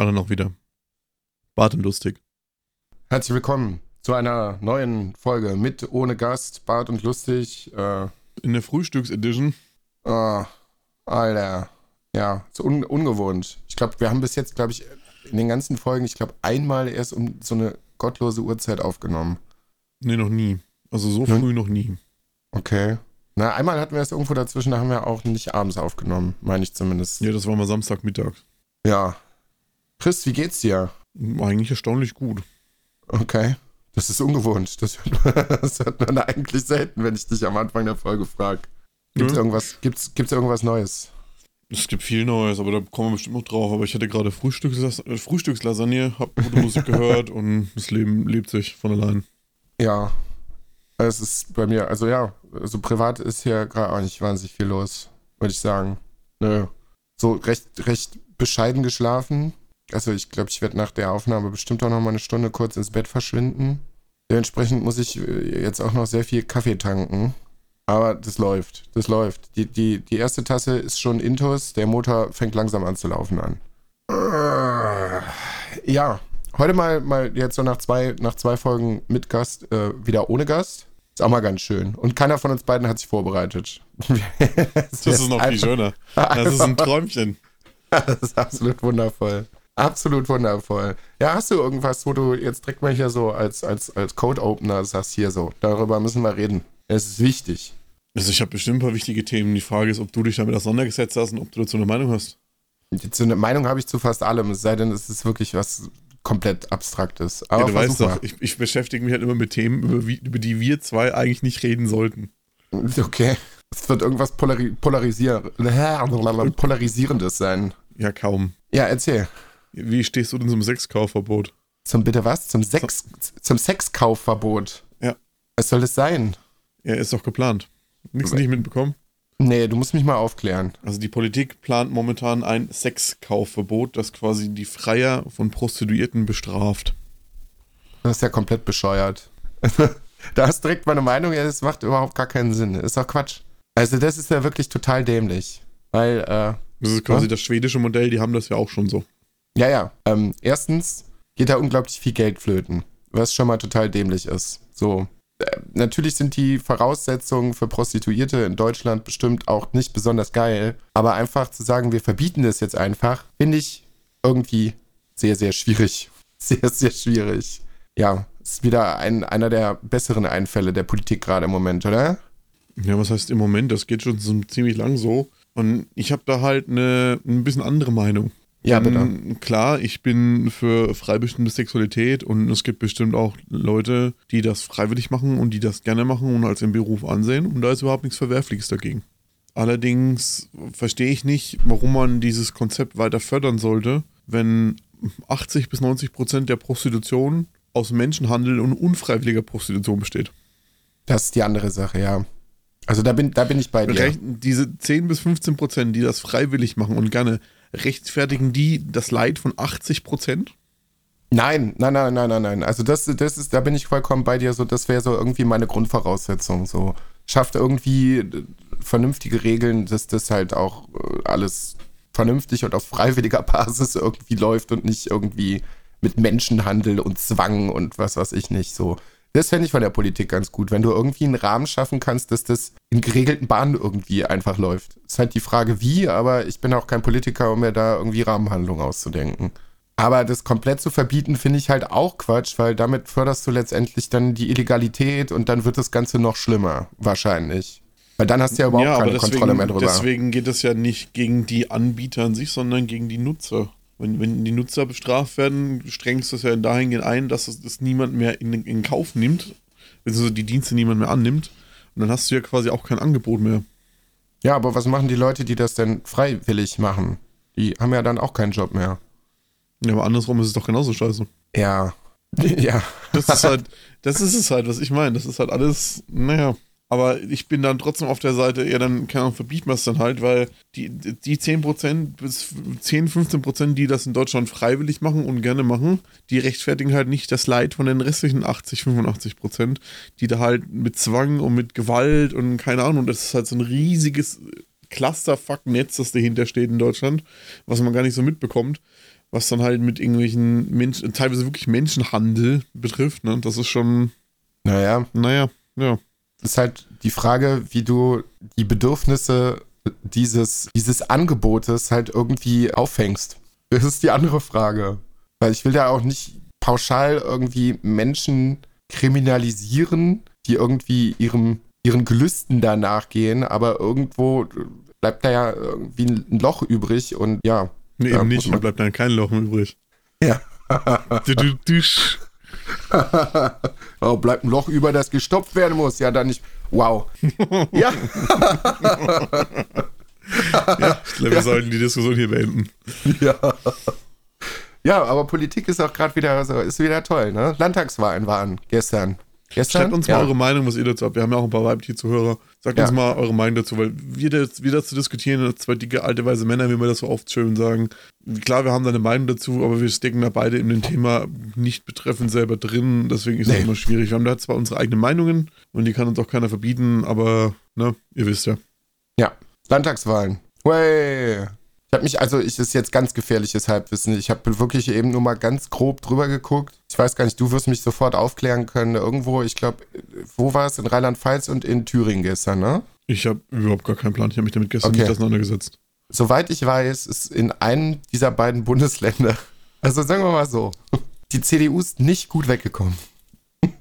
Alle noch wieder. Bart und lustig. Herzlich willkommen zu einer neuen Folge mit ohne Gast, Bart und lustig. Äh, In der Frühstücksedition. oh, Alter. Ja, so un ungewohnt. Ich glaube, wir haben bis jetzt, glaube ich, in den ganzen Folgen, ich glaube, einmal erst um so eine gottlose Uhrzeit aufgenommen. Nee, noch nie. Also so Hm? früh noch nie. Okay. Na, einmal hatten wir es irgendwo dazwischen, da haben wir auch nicht abends aufgenommen, meine ich zumindest. Ja, das war mal Samstagmittag. Ja. Chris, wie geht's dir? Eigentlich erstaunlich gut. Okay. Das ist ungewohnt. Das hört, man, das hört man eigentlich selten, wenn ich dich am Anfang der Folge frage. Gibt's Ja. irgendwas, gibt's, gibt's irgendwas Neues? Es gibt viel Neues, aber da kommen wir bestimmt noch drauf. Aber ich hatte gerade Frühstückslas äh, Frühstückslasagne, hab gute Musik gehört und das Leben lebt sich von allein. Ja. Es ist bei mir, also ja, so privat ist hier gerade auch nicht wahnsinnig viel los, würde ich sagen. Nö. So recht, recht bescheiden geschlafen. Also ich glaube, ich werde nach der Aufnahme bestimmt auch noch mal eine Stunde kurz ins Bett verschwinden. Dementsprechend muss ich äh, jetzt auch noch sehr viel Kaffee tanken. Aber das läuft, das läuft. Die, die, die erste Tasse ist schon Intus, der Motor fängt langsam an zu laufen an. Äh, Ja, heute mal, mal jetzt so nach zwei, nach zwei Folgen mit Gast, äh, wieder ohne Gast. Ist auch mal ganz schön. Und keiner von uns beiden hat sich vorbereitet. Das ist noch viel schöner. Das ist ein Träumchen. Das ist absolut wundervoll. Absolut wundervoll. Ja, hast du irgendwas, wo du jetzt direkt mal hier so als, als, als Code-Opener sagst, hier so, darüber müssen wir reden. Es ist wichtig. Also ich habe bestimmt ein paar wichtige Themen. Die Frage ist, ob du dich damit auseinandergesetzt hast und ob du dazu eine Meinung hast. Jetzt eine Meinung habe ich zu fast allem, es sei denn, es ist wirklich was komplett Abstraktes. Aber ja, du weißt doch, ich, ich beschäftige mich halt immer mit Themen, über, wie, über die wir zwei eigentlich nicht reden sollten. Okay. Es wird irgendwas polari polarisier polarisierendes sein. Ja, kaum. Ja, erzähl. Wie stehst du denn zum Sexkaufverbot? Zum bitte was? Zum Sex, zum Sexkaufverbot. Ja. Was soll das sein? Ja, ist doch geplant. Nichts nicht mitbekommen? Nee, du musst mich mal aufklären. Also die Politik plant momentan ein Sexkaufverbot, das quasi die Freier von Prostituierten bestraft. Das ist ja komplett bescheuert. da hast direkt meine Meinung, ja, das macht überhaupt gar keinen Sinn. Ist doch Quatsch. Also das ist ja wirklich total dämlich. Weil, äh, Das ist quasi Ja? das schwedische Modell, die haben das ja auch schon so. Ja, ja, ähm, erstens geht da unglaublich viel Geld flöten, was schon mal total dämlich ist. So, äh, natürlich sind die Voraussetzungen für Prostituierte in Deutschland bestimmt auch nicht besonders geil, aber einfach zu sagen, wir verbieten das jetzt einfach, finde ich irgendwie sehr, sehr schwierig. Sehr, sehr schwierig. Ja, ist wieder ein, einer der besseren Einfälle der Politik gerade im Moment, oder? Ja, was heißt im Moment? Das geht schon so ziemlich lang so. Und ich habe da halt eine ein bisschen andere Meinung. Ja, bitte. Ähm, Klar, ich bin für freibestimmte Sexualität und es gibt bestimmt auch Leute, die das freiwillig machen und die das gerne machen und als ihren Beruf ansehen und da ist überhaupt nichts Verwerfliches dagegen. Allerdings verstehe ich nicht, warum man dieses Konzept weiter fördern sollte, wenn 80 bis 90 Prozent der Prostitution aus Menschenhandel und unfreiwilliger Prostitution besteht. Das ist die andere Sache, ja. Also da bin, da bin ich bei dir. Diese 10 bis 15 Prozent, die das freiwillig machen und gerne, rechtfertigen die das Leid von 80 Prozent? Nein, nein, nein, nein, nein, nein. Also das, das ist, da bin ich vollkommen bei dir. So, das wäre so irgendwie meine Grundvoraussetzung. So schafft irgendwie äh, vernünftige Regeln, dass das halt auch äh, alles vernünftig und auf freiwilliger Basis irgendwie läuft und nicht irgendwie mit Menschenhandel und Zwang und was weiß ich nicht. So, das fände ich von der Politik ganz gut, wenn du irgendwie einen Rahmen schaffen kannst, dass das in geregelten Bahnen irgendwie einfach läuft. Ist halt die Frage, wie, aber ich bin auch kein Politiker, um mir da irgendwie Rahmenhandlungen auszudenken. Aber das komplett zu verbieten, finde ich halt auch Quatsch, weil damit förderst du letztendlich dann die Illegalität und dann wird das Ganze noch schlimmer, wahrscheinlich. Weil dann hast du ja überhaupt keine Kontrolle mehr drüber. deswegen geht es ja nicht gegen die Anbieter an sich, sondern gegen die Nutzer. Wenn, wenn die Nutzer bestraft werden, strengst du es ja dahingehend ein, dass es das niemand mehr in, in Kauf nimmt, beziehungsweise die Dienste niemand mehr annimmt. Und dann hast du ja quasi auch kein Angebot mehr. Ja, aber was machen die Leute, die das denn freiwillig machen? Die haben ja dann auch keinen Job mehr. Ja, aber andersrum ist es doch genauso scheiße. Ja. Ja. Das ist halt, das ist es halt, was ich meine. Das ist halt alles, naja. Aber ich bin dann trotzdem auf der Seite, ja, dann, keine Ahnung, verbieten wir es dann halt, weil die, die 10% bis 10, 15%, die das in Deutschland freiwillig machen und gerne machen, die rechtfertigen halt nicht das Leid von den restlichen 80, 85%, die da halt mit Zwang und mit Gewalt und keine Ahnung, das ist halt so ein riesiges Clusterfuck-Netz, das dahinter steht in Deutschland, was man gar nicht so mitbekommt was dann halt mit irgendwelchen Menschen, teilweise wirklich Menschenhandel betrifft. Ne? Das ist schon, Naja, naja, ja. Ist halt die Frage, wie du die Bedürfnisse dieses, dieses Angebotes halt irgendwie auffängst. Das ist die andere Frage. Weil ich will da auch nicht pauschal irgendwie Menschen kriminalisieren, die irgendwie ihrem, ihren Gelüsten danach gehen, aber irgendwo bleibt da ja irgendwie ein Loch übrig und ja. Nee, eben nicht, da man- bleibt dann kein Loch übrig. Ja. Du, du, dusch. oh, bleibt ein Loch über, das gestopft werden muss. Ja, dann nicht. Wow. ja. Ich glaube, wir sollten die Diskussion hier beenden. Ja. Ja, aber Politik ist auch gerade wieder ist wieder toll, ne? Landtagswahlen waren gestern. Gestern? Schreibt uns ja. mal eure Meinung, was ihr dazu habt. Wir haben ja auch ein paar Weibtier-Zuhörer. Sagt Ja. uns mal eure Meinung dazu, weil wir, das, wir dazu diskutieren, als zwei dicke alte weise Männer, wie wir das so oft schön sagen. Klar, wir haben da eine Meinung dazu, aber wir stecken da beide in dem Thema nicht betreffend selber drin. Deswegen ist das Nee. immer schwierig. Wir haben da zwar unsere eigenen Meinungen und die kann uns auch keiner verbieten, aber ne, ihr wisst ja. Ja, Landtagswahlen. Way. Ich habe mich, also ich ist jetzt ganz gefährliches Halbwissen. Ich habe wirklich eben nur mal ganz grob drüber geguckt. Ich weiß gar nicht, du wirst mich sofort aufklären können. Irgendwo, ich glaube, wo war es? In Rheinland-Pfalz und in Thüringen gestern, ne? Ich habe überhaupt gar keinen Plan. Ich habe mich damit gestern Okay. nicht auseinandergesetzt. Soweit ich weiß, ist in einem dieser beiden Bundesländer, also sagen wir mal so, die CDU ist nicht gut weggekommen.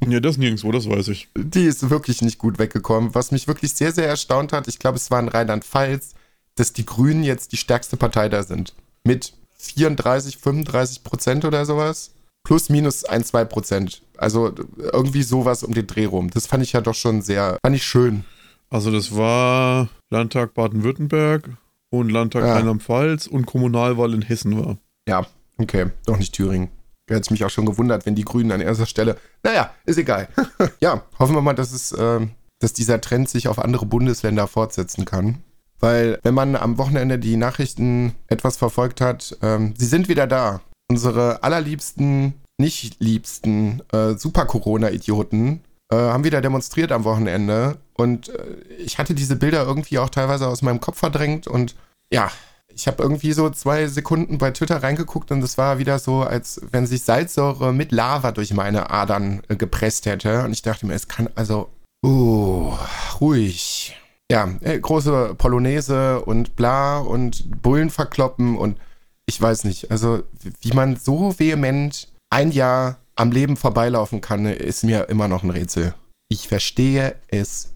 Ja, das nirgendwo, das weiß ich. Die ist wirklich nicht gut weggekommen. Was mich wirklich sehr, sehr erstaunt hat, ich glaube, es war in Rheinland-Pfalz, dass die Grünen jetzt die stärkste Partei da sind. Mit 34, 35 Prozent oder sowas. Plus, minus ein, zwei Prozent. Also irgendwie sowas um den Dreh rum. Das fand ich ja doch schon sehr, fand ich schön. Also das war Landtag Baden-Württemberg und Landtag Ja. Rheinland-Pfalz und Kommunalwahl in Hessen war. Ja, okay, doch nicht Thüringen. Da hätte ich mich auch schon gewundert, wenn die Grünen an erster Stelle. Naja, ist egal. ja, hoffen wir mal, dass es, ähm, dass dieser Trend sich auf andere Bundesländer fortsetzen kann. Weil, wenn man am Wochenende die Nachrichten etwas verfolgt hat, ähm, sie sind wieder da. Unsere allerliebsten, nicht liebsten äh, Super-Corona-Idioten äh, haben wieder demonstriert am Wochenende. Und äh, ich hatte diese Bilder irgendwie auch teilweise aus meinem Kopf verdrängt. Und ja, ich habe irgendwie so zwei Sekunden bei Twitter reingeguckt und es war wieder so, als wenn sich Salzsäure mit Lava durch meine Adern äh, gepresst hätte. Und ich dachte mir, es kann also, oh, ruhig. Ja, äh, große Polonaise und bla und Bullen verkloppen und ich weiß nicht. Also, wie man so vehement ein Jahr am Leben vorbeilaufen kann, ist mir immer noch ein Rätsel. Ich verstehe es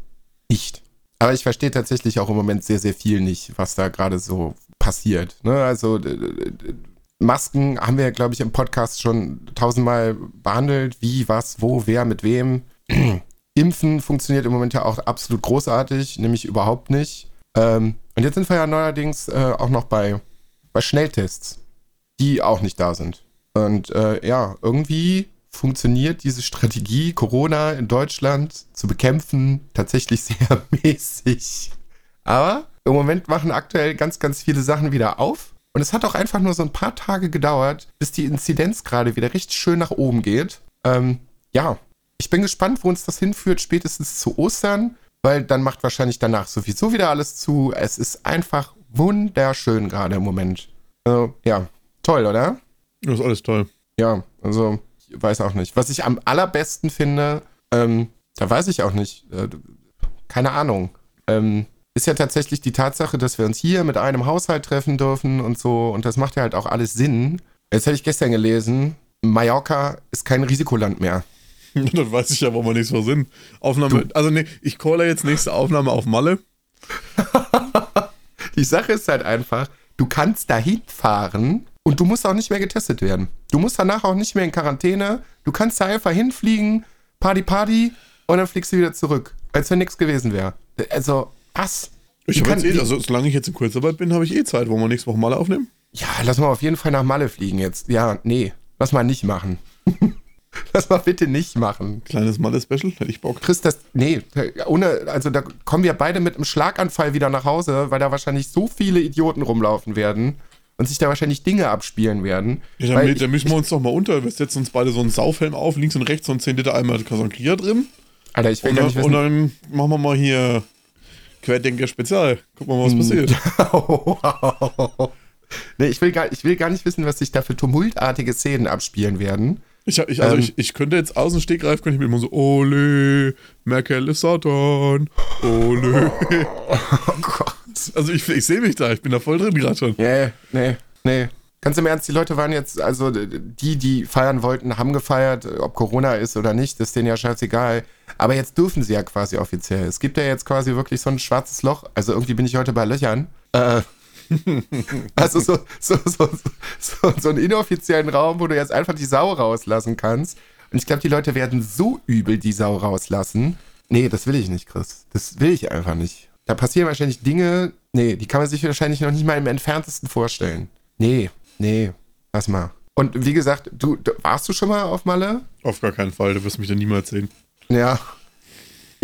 nicht. Aber ich verstehe tatsächlich auch im Moment sehr, sehr viel nicht, was da gerade so passiert. Ne? Also Masken haben wir, glaube ich, im Podcast schon tausendmal behandelt. Wie, was, wo, wer, mit wem. Impfen funktioniert im Moment ja auch absolut großartig, nämlich überhaupt nicht. Ähm, und jetzt sind wir ja neuerdings äh, auch noch bei, bei Schnelltests, die auch nicht da sind. Und äh, ja, irgendwie funktioniert diese Strategie, Corona in Deutschland zu bekämpfen, tatsächlich sehr mäßig. Aber im Moment machen aktuell ganz, ganz viele Sachen wieder auf. Und es hat auch einfach nur so ein paar Tage gedauert, bis die Inzidenz gerade wieder richtig schön nach oben geht. Ähm, ja, ich bin gespannt, wo uns das hinführt, spätestens zu Ostern, weil dann macht wahrscheinlich danach sowieso wieder alles zu. Es ist einfach wunderschön gerade im Moment. Also, ja, toll, oder? Das ist alles toll. Ja, also ich weiß auch nicht. Was ich am allerbesten finde, ähm, da weiß ich auch nicht, äh, keine Ahnung, ähm, ist ja tatsächlich die Tatsache, dass wir uns hier mit einem Haushalt treffen dürfen und so. Und das macht ja halt auch alles Sinn. Jetzt hätte ich gestern gelesen, Mallorca ist kein Risikoland mehr. das weiß ich ja, wo wir nichts mehr sind. Aufnahme, also nee, ich calle jetzt nächste Aufnahme auf Malle. Die Sache ist halt einfach, du kannst dahin fahren und du musst auch nicht mehr getestet werden. Du musst danach auch nicht mehr in Quarantäne. Du kannst da einfach hinfliegen, Party, Party und dann fliegst du wieder zurück, als wenn nichts gewesen wäre. Also, was? Ich habe jetzt eh, also solange ich jetzt in Kurzarbeit bin, habe ich eh Zeit. Wollen wir nächste Woche Malle aufnehmen? Ja, lass mal auf jeden Fall nach Malle fliegen jetzt. Ja, nee, lass mal nicht machen. lass mal bitte nicht machen. Kleines Malle-Special, hätte ich Bock. Chris, das, nee, ohne, also da kommen wir beide mit einem Schlaganfall wieder nach Hause, weil da wahrscheinlich so viele Idioten rumlaufen werden und sich da wahrscheinlich Dinge abspielen werden. Ja, dann, dann mischen wir uns doch mal unter. Wir setzen uns beide so einen Saufhelm auf, links und rechts so ein 10 Liter Eimer Casangria drin. Alter, ich will Und gar dann, nicht und wissen. dann machen wir mal hier Querdenker Spezial. Gucken wir mal, was passiert. nee, ich will, gar, ich will gar nicht wissen, was sich da für tumultartige Szenen abspielen werden. Ich, ich, also Ähm. ich, ich könnte jetzt aus dem Stegreif, könnte ich mir immer so, Ole, Merkel ist Satan, Ole. Oh Gott. Also ich, ich sehe mich da, ich bin da voll drin gerade schon. Nee, nee, nee. Ganz im Ernst, die Leute waren jetzt, also die, die feiern wollten, haben gefeiert, ob Corona ist oder nicht, das ist denen ja scheißegal. Aber jetzt dürfen sie ja quasi offiziell. Es gibt ja jetzt quasi wirklich so ein schwarzes Loch. Also irgendwie bin ich heute bei Löchern. Äh, also so, so, so, so, so einen inoffiziellen Raum, wo du jetzt einfach die Sau rauslassen kannst. Und ich glaube, die Leute werden so übel die Sau rauslassen. Nee, das will ich nicht, Chris. Das will ich einfach nicht. Da passieren wahrscheinlich Dinge, nee, die kann man sich wahrscheinlich noch nicht mal im entferntesten vorstellen. Nee, nee, lass mal. Und wie gesagt, du, du warst du schon mal auf Malle? Auf gar keinen Fall, du wirst mich da niemals sehen. Ja.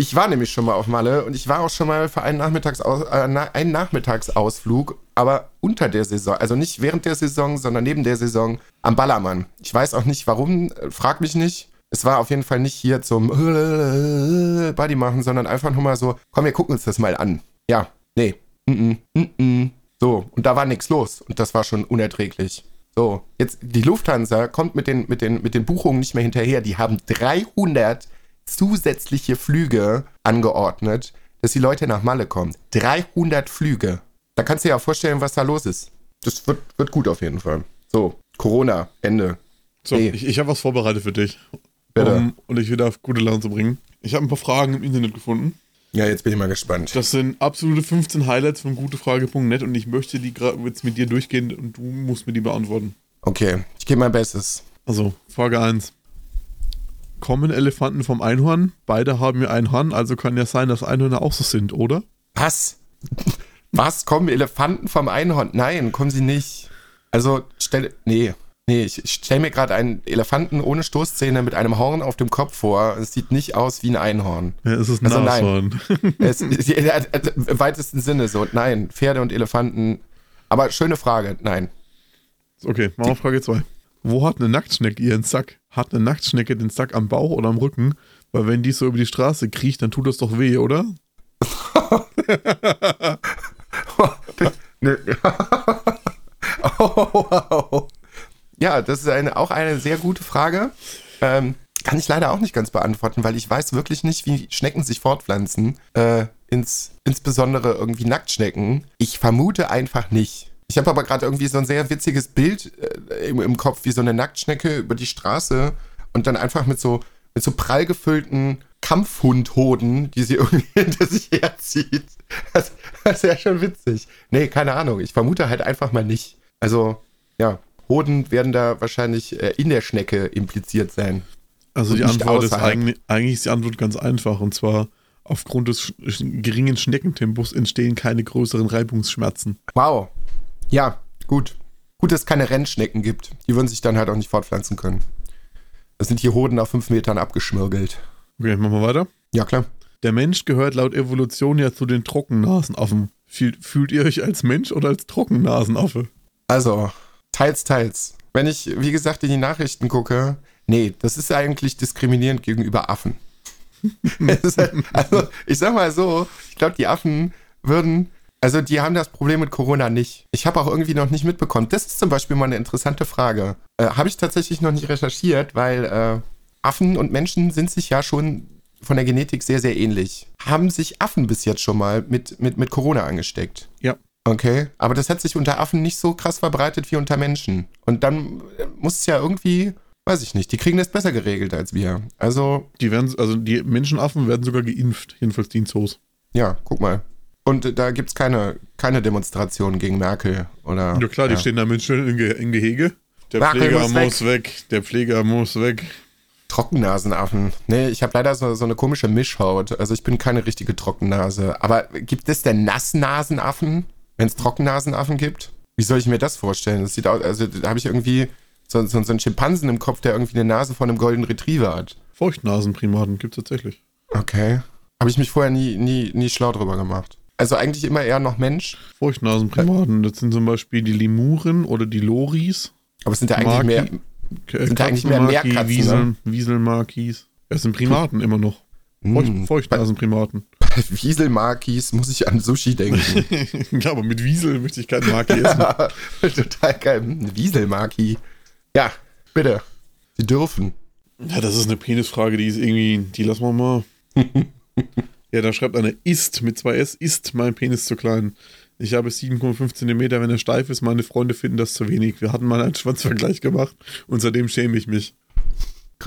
Ich war nämlich schon mal auf Malle und ich war auch schon mal für einen, Nachmittagsaus äh, einen Nachmittagsausflug, aber unter der Saison, also nicht während der Saison, sondern neben der Saison am Ballermann. Ich weiß auch nicht warum, äh, frag mich nicht. Es war auf jeden Fall nicht hier zum Buddy machen, sondern einfach nur mal so, komm, wir gucken uns das mal an. Ja, nee. -mm, mm -mm. So, und da war nichts los und das war schon unerträglich. So, jetzt die Lufthansa kommt mit den, mit, den, mit den Buchungen nicht mehr hinterher. Die haben 300 zusätzliche Flüge angeordnet, dass die Leute nach Malle kommen. 300 Flüge. Da kannst du dir ja vorstellen, was da los ist. Das wird, wird gut auf jeden Fall. So, Corona, Ende. So, Nee. ich, ich habe was vorbereitet für dich. Bitte. Um, und dich wieder auf gute Laune zu bringen. Ich habe ein paar Fragen im Internet gefunden. Ja, jetzt bin ich mal gespannt. Das sind absolute 15 Highlights von gutefrage.net und ich möchte die jetzt mit dir durchgehen und du musst mir die beantworten. Okay, ich gebe mein Bestes. Also, Frage 1. Kommen Elefanten vom Einhorn? Beide haben ja ein Horn, also kann ja sein, dass Einhörner auch so sind, oder? Was? Was? Kommen Elefanten vom Einhorn? Nein, kommen sie nicht. Also, stell. Nee. Nee, ich, stelle mir gerade einen Elefanten ohne Stoßzähne mit einem Horn auf dem Kopf vor. Es sieht nicht aus wie ein Einhorn. Ja, es ist ein Also nein. Nashorn. Es, es, Im weitesten Sinne so. Nein, Pferde und Elefanten. Aber schöne Frage. Nein. Okay, machen wir Frage 2. Wo hat eine Nacktschnecke ihren Sack? Hat eine Nacktschnecke den Sack am Bauch oder am Rücken? Weil wenn die so über die Straße kriecht, dann tut das doch weh, oder? Nö. oh. Ja, das ist eine, auch eine sehr gute Frage. Ähm, kann ich leider auch nicht ganz beantworten, weil ich weiß wirklich nicht, wie Schnecken sich fortpflanzen. Äh, ins, insbesondere irgendwie Nacktschnecken. Ich vermute einfach nicht. Ich habe aber gerade irgendwie so ein sehr witziges Bild äh, im, im Kopf, wie so eine Nacktschnecke über die Straße und dann einfach mit so, mit so prall gefüllten Kampfhundhoden, die sie irgendwie hinter sich herzieht. Das, das wäre schon witzig. Nee, keine Ahnung. Ich vermute halt einfach mal nicht. Also, ja, Hoden werden da wahrscheinlich äh, in der Schnecke impliziert sein. Also die Antwort ist außerhalb. eigentlich, eigentlich ist die Antwort ganz einfach und zwar aufgrund des sch- geringen Schneckentempos entstehen keine größeren Reibungsschmerzen. Wow. Ja, gut. Gut, dass es keine Rennschnecken gibt. Die würden sich dann halt auch nicht fortpflanzen können. Das sind hier Hoden auf fünf Metern abgeschmirgelt. Okay, machen wir weiter. Ja, klar. Der Mensch gehört laut Evolution ja zu den Trockennasenaffen. Fühlt, fühlt ihr euch als Mensch oder als Trockennasenaffe? Also, teils, teils. Wenn ich, wie gesagt, in die Nachrichten gucke, nee, das ist eigentlich diskriminierend gegenüber Affen. Halt, also, ich sag mal so, ich glaube, die Affen würden, also die haben das Problem mit Corona nicht. Ich habe auch irgendwie noch nicht mitbekommen. Das ist zum Beispiel mal eine interessante Frage. Äh, habe ich tatsächlich noch nicht recherchiert, weil äh, Affen und Menschen sind sich ja schon von der Genetik sehr, sehr ähnlich. Haben sich Affen bis jetzt schon mal mit, mit, mit Corona angesteckt? Ja. Okay, aber das hat sich unter Affen nicht so krass verbreitet wie unter Menschen. Und dann äh, muss es ja irgendwie, weiß ich nicht, die kriegen das besser geregelt als wir. Also, Die werden, also die Menschenaffen werden sogar geimpft, jedenfalls die in Zoos. ja, guck mal. Und da gibt es keine, keine Demonstrationen gegen Merkel oder. Ja klar, die stehen da mit schön in, Ge in Gehege. Der Merkel Pfleger muss muss, weg. der Pfleger muss weg. Trockennasenaffen. Nee, ich habe leider so, so eine komische Mischhaut. Also ich bin keine richtige Trockennase. Aber gibt es denn Nassnasenaffen, wenn es Trockennasenaffen gibt? Wie soll ich mir das vorstellen? Das sieht aus, also da habe ich irgendwie so, so, so einen Schimpansen im Kopf, der irgendwie eine Nase von einem Golden Retriever hat. Feuchtnasenprimaten gibt es tatsächlich. Okay. Habe ich mich vorher nie, nie, nie schlau drüber gemacht. Also eigentlich immer eher noch Mensch. Feuchtnasenprimaten, das sind zum Beispiel die Lemuren oder die Loris. Aber es sind ja eigentlich mehr. K- Sind da eigentlich mehr Meerkatzen, Wiesel, ne? Wieselmakis. Das sind Primaten immer noch. Feucht, Hm. Feuchtnasenprimaten. Bei Wieselmarkis muss ich an Sushi denken. ja, aber mit Wiesel möchte ich keinen Maki essen. Total geil. Ein Wieselmarki. Ja, bitte. Sie dürfen. Ja, das ist eine Penisfrage, die ist irgendwie, die lassen wir mal. Ja, da schreibt einer, ist mit zwei S, ist mein Penis zu klein. Ich habe 7,5 cm, wenn er steif ist. Meine Freunde finden das zu wenig. Wir hatten mal einen Schwanzvergleich gemacht und seitdem schäme ich mich.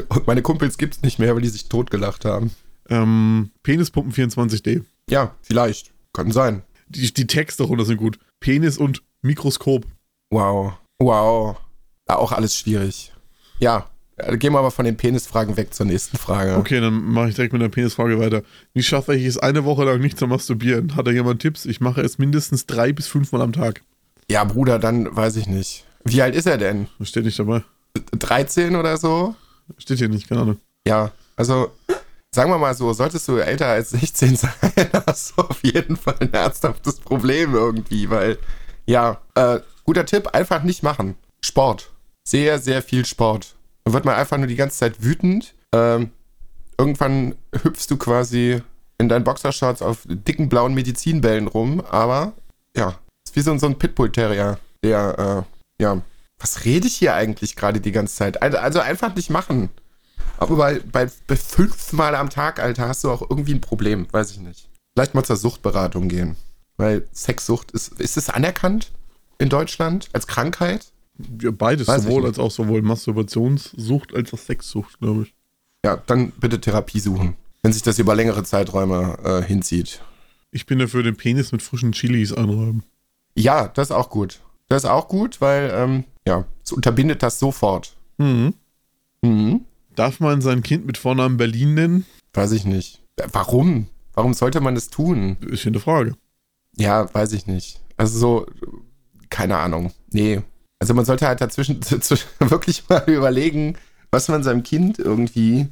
Und meine Kumpels gibt es nicht mehr, weil die sich totgelacht haben. Ähm, Penispumpen 24D. Ja, vielleicht. Kann sein. Die, die Texte darunter sind gut. Penis und Mikroskop. Wow. Wow. Auch alles schwierig. Ja, äh, Gehen wir aber von den Penisfragen weg zur nächsten Frage. Okay, dann mache ich direkt mit der Penisfrage weiter. Wie schaffe ich es eine Woche lang nicht zu masturbieren? Hat da jemand Tipps? Ich mache es mindestens drei bis fünfmal am Tag. Ja, Bruder, dann weiß ich nicht. Wie alt ist er denn? Steht nicht dabei. 13 oder so? Steht hier nicht, keine Ahnung. Ja, also sagen wir mal so, solltest du älter als 16 sein, hast du auf jeden Fall ein ernsthaftes Problem irgendwie, weil, ja, äh, guter Tipp, einfach nicht machen. Sport. Sehr, sehr viel Sport. Dann wird man einfach nur die ganze Zeit wütend. Ähm, irgendwann hüpfst du quasi in deinen Boxershorts auf dicken blauen Medizinbällen rum, aber ja, ist wie so, so ein Pitbull-Terrier, der, äh, ja, was rede ich hier eigentlich gerade die ganze Zeit? Also, einfach nicht machen. Aber bei, bei, bei fünfmal am Tag, Alter, hast du auch irgendwie ein Problem, weiß ich nicht. Vielleicht mal zur Suchtberatung gehen. Weil Sexsucht ist, ist es anerkannt in Deutschland als Krankheit? Ja, beides, Weiß sowohl als auch sowohl Masturbationssucht als auch Sexsucht, glaube ich. Ja, dann bitte Therapie suchen, wenn sich das über längere Zeiträume äh, hinzieht. Ich bin dafür, den Penis mit frischen Chilis einräumen. Ja, das ist auch gut. Das ist auch gut, weil, ähm, ja, es unterbindet das sofort. Mhm. Mhm. Darf man sein Kind mit Vornamen Berlin nennen? Weiß ich nicht. Warum? Warum sollte man das tun? Ist hier eine Frage. Ja, weiß ich nicht. Also so, keine Ahnung. Nee, also man sollte halt dazwischen wirklich mal überlegen, was man seinem Kind irgendwie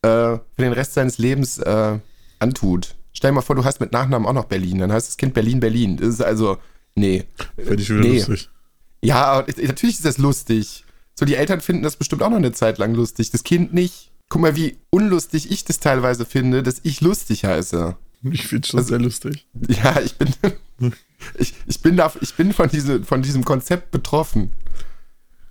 äh, für den Rest seines Lebens äh, antut. Stell dir mal vor, du hast mit Nachnamen auch noch Berlin, dann heißt das Kind Berlin, Berlin. Das ist also, nee. Finde ich wieder nee. lustig. Ja, natürlich ist das lustig. So, die Eltern finden das bestimmt auch noch eine Zeit lang lustig. Das Kind nicht. Guck mal, wie unlustig ich das teilweise finde, dass ich lustig heiße. Ich finde es schon also, sehr lustig. Ja, ich bin. ich, ich, bin da, ich bin von, diese, von diesem Konzept betroffen.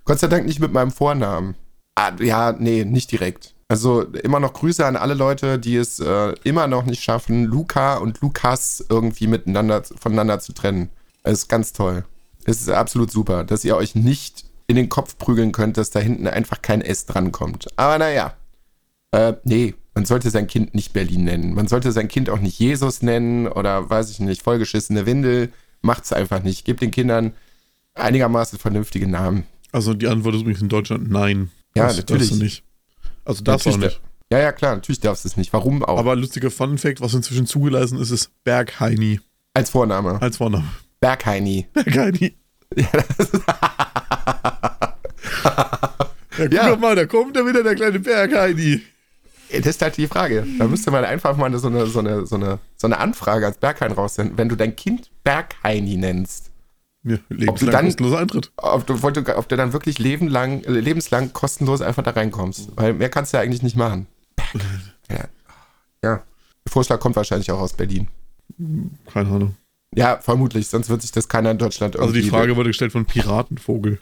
Gott sei Dank nicht mit meinem Vornamen. Ah, ja, nee, nicht direkt. Also immer noch Grüße an alle Leute, die es äh, immer noch nicht schaffen, Luca und Lukas irgendwie miteinander voneinander zu trennen. Es ist ganz toll. Es ist absolut super, dass ihr euch nicht in den Kopf prügeln könnt, dass da hinten einfach kein S drankommt. Aber naja. Äh, nee, man sollte sein Kind nicht Berlin nennen. Man sollte sein Kind auch nicht Jesus nennen oder weiß ich nicht, vollgeschissene Windel. Macht's einfach nicht. Gebt den Kindern einigermaßen vernünftige Namen. Also die Antwort ist übrigens in Deutschland nein. Ja, das natürlich. Darfst du nicht. Also darfst du auch nicht. Ja, ja, klar, natürlich darfst du es nicht. Warum auch? Aber lustiger Fun Fact, was inzwischen zugelassen ist, ist Bergheini. Als Vorname. Als Vorname. Bergheini. Bergheini. Ja, ja guck ja. doch mal, da kommt ja wieder der kleine Bergheini. Das ist halt die Frage. Da müsste man einfach mal so eine, so eine, so eine, so eine Anfrage als Berghain raussenden. Wenn du dein Kind Bergheini nennst, ja, lebenslang dann, kostenloser Eintritt. Ob du, ob du dann wirklich lebenlang, lebenslang kostenlos einfach da reinkommst. Weil mehr kannst du ja eigentlich nicht machen. Ja. ja. Der Vorschlag kommt wahrscheinlich auch aus Berlin. Keine Ahnung. Ja, vermutlich, sonst wird sich das keiner in Deutschland irgendwie. Also die Frage wurde gestellt von Piratenvogel.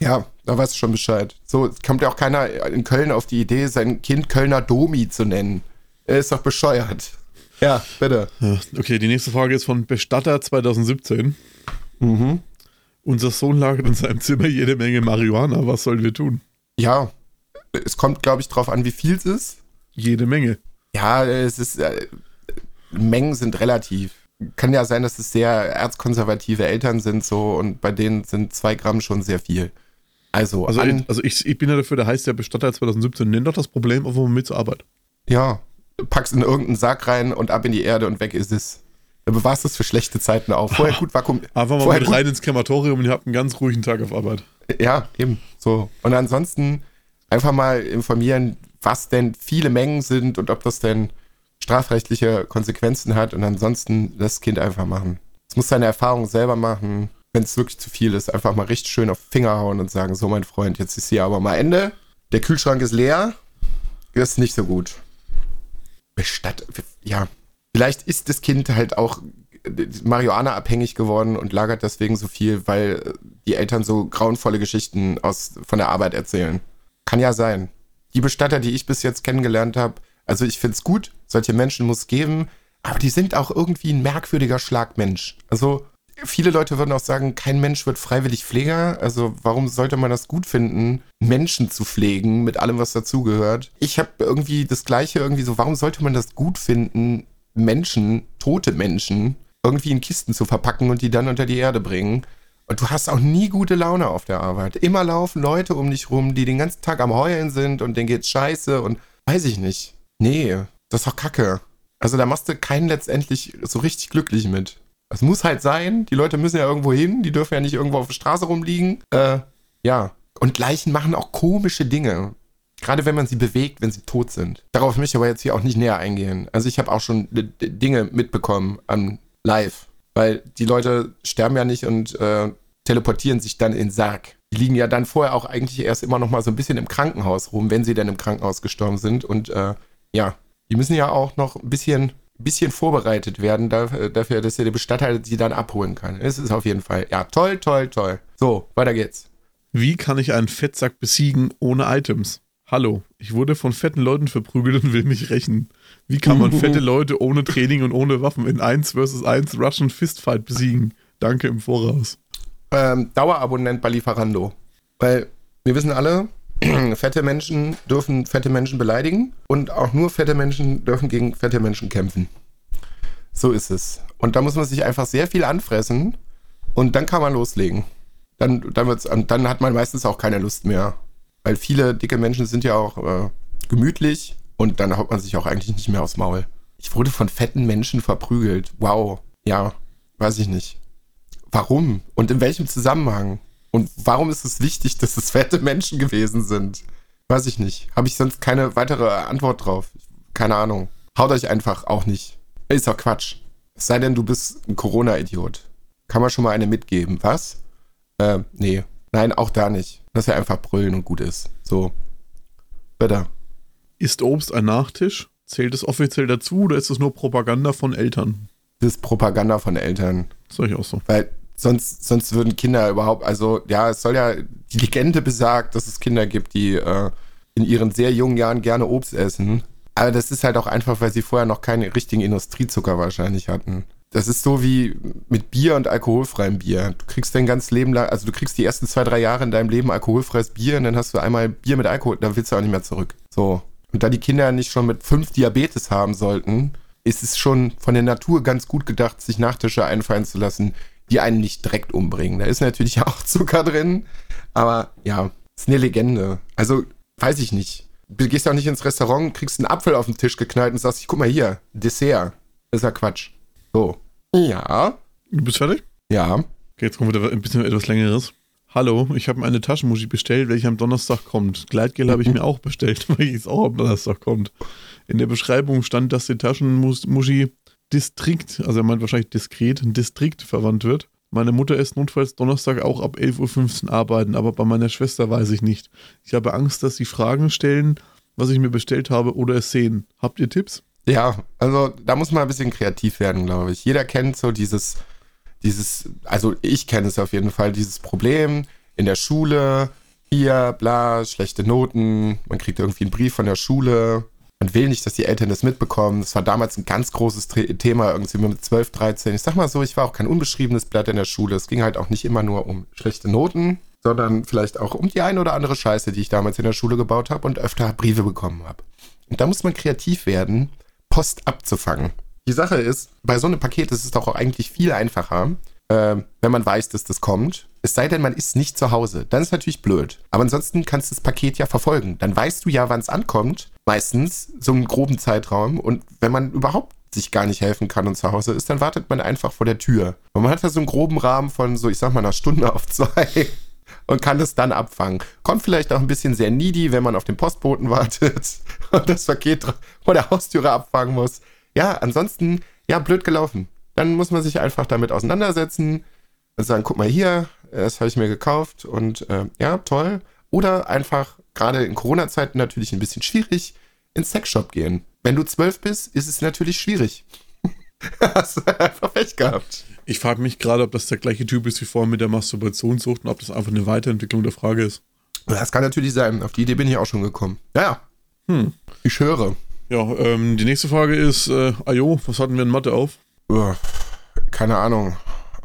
Ja, da weißt du schon Bescheid. So kommt ja auch keiner in Köln auf die Idee, sein Kind Kölner Domi zu nennen. Er ist doch bescheuert. Ja, bitte. Okay, die nächste Frage ist von Bestatter 2017. Mhm. Unser Sohn lagert in seinem Zimmer jede Menge Marihuana. Was sollen wir tun? Ja, es kommt, glaube ich, drauf an, wie viel es ist. Jede Menge. Ja, es ist. Äh, Mengen sind relativ. Kann ja sein, dass es sehr erzkonservative Eltern sind, so und bei denen sind zwei Gramm schon sehr viel. Also, also, an, also ich, ich bin ja dafür, da heißt der Bestatter 2017, nenn doch das Problem auf mit zur Arbeit. Ja, packst in irgendeinen Sack rein und ab in die Erde und weg ist es. Dann bewahrst es für schlechte Zeiten auf. Vorher gut vakuum. Einfach mal mit rein ins Krematorium und ihr habt einen ganz ruhigen Tag auf Arbeit. Ja, eben. So. Und ansonsten einfach mal informieren, was denn viele Mengen sind und ob das denn strafrechtliche Konsequenzen hat. Und ansonsten das Kind einfach machen. Es muss seine Erfahrung selber machen. Wenn es wirklich zu viel ist, einfach mal richtig schön auf Finger hauen und sagen: So, mein Freund, jetzt ist hier aber mal Ende. Der Kühlschrank ist leer. Ist nicht so gut. Bestatt. Ja, vielleicht ist das Kind halt auch Marihuana abhängig geworden und lagert deswegen so viel, weil die Eltern so grauenvolle Geschichten aus, von der Arbeit erzählen. Kann ja sein. Die Bestatter, die ich bis jetzt kennengelernt habe, also ich finde es gut, solche Menschen muss es geben, aber die sind auch irgendwie ein merkwürdiger Schlagmensch. Also viele Leute würden auch sagen, kein Mensch wird freiwillig Pfleger. Also warum sollte man das gut finden, Menschen zu pflegen mit allem, was dazugehört? Ich habe irgendwie das Gleiche irgendwie so, warum sollte man das gut finden, Menschen, tote Menschen, irgendwie in Kisten zu verpacken und die dann unter die Erde bringen? Und du hast auch nie gute Laune auf der Arbeit. Immer laufen Leute um dich rum, die den ganzen Tag am Heulen sind und denen geht's scheiße und weiß ich nicht. Nee, das ist doch Kacke. Also da machst du keinen letztendlich so richtig glücklich mit. Es muss halt sein, die Leute müssen ja irgendwo hin, die dürfen ja nicht irgendwo auf der Straße rumliegen. Äh, ja. Und Leichen machen auch komische Dinge. Gerade wenn man sie bewegt, wenn sie tot sind. Darauf möchte ich aber jetzt hier auch nicht näher eingehen. Also ich habe auch schon Dinge mitbekommen an live. Weil die Leute sterben ja nicht und äh, teleportieren sich dann in Sarg. Die liegen ja dann vorher auch eigentlich erst immer noch mal so ein bisschen im Krankenhaus rum, wenn sie dann im Krankenhaus gestorben sind. Und äh, ja, die müssen ja auch noch ein bisschen bisschen vorbereitet werden dafür, dass der Bestatter sie dann abholen kann. Es ist auf jeden Fall, ja, toll, toll, toll. So, weiter geht's. Wie kann ich einen Fettsack besiegen ohne Items? Hallo, ich wurde von fetten Leuten verprügelt und will mich rächen. Wie kann man fette Leute ohne Training und ohne Waffen in 1 vs 1 Russian Fistfight besiegen? Danke im Voraus. Ähm, Dauerabonnent bei Lieferando. Weil wir wissen alle, fette Menschen dürfen fette Menschen beleidigen und auch nur fette Menschen dürfen gegen fette Menschen kämpfen. So ist es. Und da muss man sich einfach sehr viel anfressen und dann kann man loslegen. Dann, dann, wird's, dann hat man meistens auch keine Lust mehr. Weil viele dicke Menschen sind ja auch äh, gemütlich und dann haut man sich auch eigentlich nicht mehr aufs Maul. Ich wurde von fetten Menschen verprügelt. Wow. Ja, weiß ich nicht. Warum? Und in welchem Zusammenhang? Und warum ist es wichtig, dass es fette Menschen gewesen sind? Weiß ich nicht. Habe ich sonst keine weitere Antwort drauf. Keine Ahnung. Haut euch einfach auch nicht. Ist doch Quatsch. Es sei denn, du bist ein Corona-Idiot. Kann man schon mal eine mitgeben. Was? Äh, nee. Nein, auch da nicht. Dass er einfach brüllen und gut ist. So. Bitte. Ist Obst ein Nachtisch? Zählt es offiziell dazu oder ist es nur Propaganda von Eltern? Das ist Propaganda von Eltern. Sag ich auch so. Weil sonst, sonst würden Kinder überhaupt, also ja, es soll ja, die Legende besagt, dass es Kinder gibt, die äh, in ihren sehr jungen Jahren gerne Obst essen. Aber das ist halt auch einfach, weil sie vorher noch keinen richtigen Industriezucker wahrscheinlich hatten. Das ist so wie mit Bier und alkoholfreiem Bier. Du kriegst dein ganzes Leben lang, also du kriegst die ersten zwei, drei Jahre in deinem Leben alkoholfreies Bier und dann hast du einmal Bier mit Alkohol, dann willst du auch nicht mehr zurück. So. Und da die Kinder nicht schon mit fünf Diabetes haben sollten, ist es schon von der Natur ganz gut gedacht, sich Nachtische einfallen zu lassen, die einen nicht direkt umbringen. Da ist natürlich auch Zucker drin, aber ja, ist eine Legende. Also, weiß ich nicht. Du gehst ja auch nicht ins Restaurant, kriegst einen Apfel auf den Tisch geknallt und sagst, guck mal hier, Dessert. ist ja Quatsch. So. Ja. Du bist fertig? Ja. Okay, jetzt kommt wieder ein bisschen etwas längeres. Hallo, ich habe eine Taschenmuschi bestellt, welche am Donnerstag kommt. Gleitgel habe ich mir auch bestellt, weil es auch am Donnerstag kommt. In der Beschreibung stand, dass die Taschenmuschi Distrikt, also er meint wahrscheinlich diskret, Distrikt verwandt wird. Meine Mutter ist notfalls Donnerstag auch ab 11.15 Uhr arbeiten, aber bei meiner Schwester weiß ich nicht. Ich habe Angst, dass sie Fragen stellen, was ich mir bestellt habe oder es sehen. Habt ihr Tipps? Ja, also da muss man ein bisschen kreativ werden, glaube ich. Jeder kennt so dieses, dieses, also ich kenne es auf jeden Fall, dieses Problem in der Schule, hier, bla, schlechte Noten, man kriegt irgendwie einen Brief von der Schule, man will nicht, dass die Eltern das mitbekommen. Das war damals ein ganz großes Thema, irgendwie mit 12, 13. Ich sag mal so, ich war auch kein unbeschriebenes Blatt in der Schule. Es ging halt auch nicht immer nur um schlechte Noten, sondern vielleicht auch um die eine oder andere Scheiße, die ich damals in der Schule gebaut habe und öfter Briefe bekommen habe. Und da muss man kreativ werden, Post abzufangen. Die Sache ist, bei so einem Paket ist es doch auch eigentlich viel einfacher, äh, wenn man weiß, dass das kommt. Es sei denn, man ist nicht zu Hause. Dann ist natürlich blöd. Aber ansonsten kannst du das Paket ja verfolgen. Dann weißt du ja, wann es ankommt. Meistens so einen groben Zeitraum. Und wenn man überhaupt sich gar nicht helfen kann und zu Hause ist, dann wartet man einfach vor der Tür. Und man hat da so einen groben Rahmen von so, ich sag mal, einer Stunde auf zwei und kann das dann abfangen. Kommt vielleicht auch ein bisschen sehr needy, wenn man auf den Postboten wartet und das Paket vor der Haustüre abfangen muss. Ja, ansonsten, ja, blöd gelaufen. Dann muss man sich einfach damit auseinandersetzen und sagen, guck mal hier, das habe ich mir gekauft und äh, ja, toll. Oder einfach, gerade in Corona-Zeiten natürlich ein bisschen schwierig, ins Sexshop gehen. Wenn du zwölf bist, ist es natürlich schwierig. Hast du einfach Pech gehabt. Ich frage mich gerade, ob das der gleiche Typ ist wie vorhin mit der Masturbationssucht und ob das einfach eine Weiterentwicklung der Frage ist. Das kann natürlich sein. Auf die Idee bin ich auch schon gekommen. Ja, ja. Hm. Ich höre. Ja, ähm, die nächste Frage ist, äh, Ajo, was hatten wir in Mathe auf? keine Ahnung.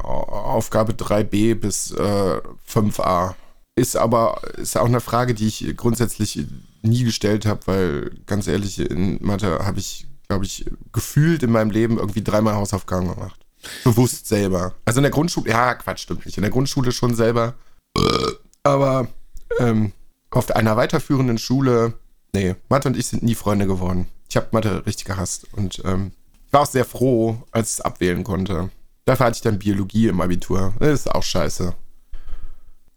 Aufgabe 3b bis äh, 5a. Ist aber ist auch eine Frage, die ich grundsätzlich nie gestellt habe, weil ganz ehrlich, in Mathe habe ich, glaube ich, gefühlt in meinem Leben irgendwie dreimal Hausaufgaben gemacht. Bewusst selber. Also in der Grundschule, ja, Quatsch, stimmt nicht. In der Grundschule schon selber. Aber ähm, auf einer weiterführenden Schule, nee, Mathe und ich sind nie Freunde geworden. Ich habe Mathe richtig gehasst und ähm, war auch sehr froh, als ich es abwählen konnte. Dafür hatte ich dann Biologie im Abitur. Das ist auch scheiße.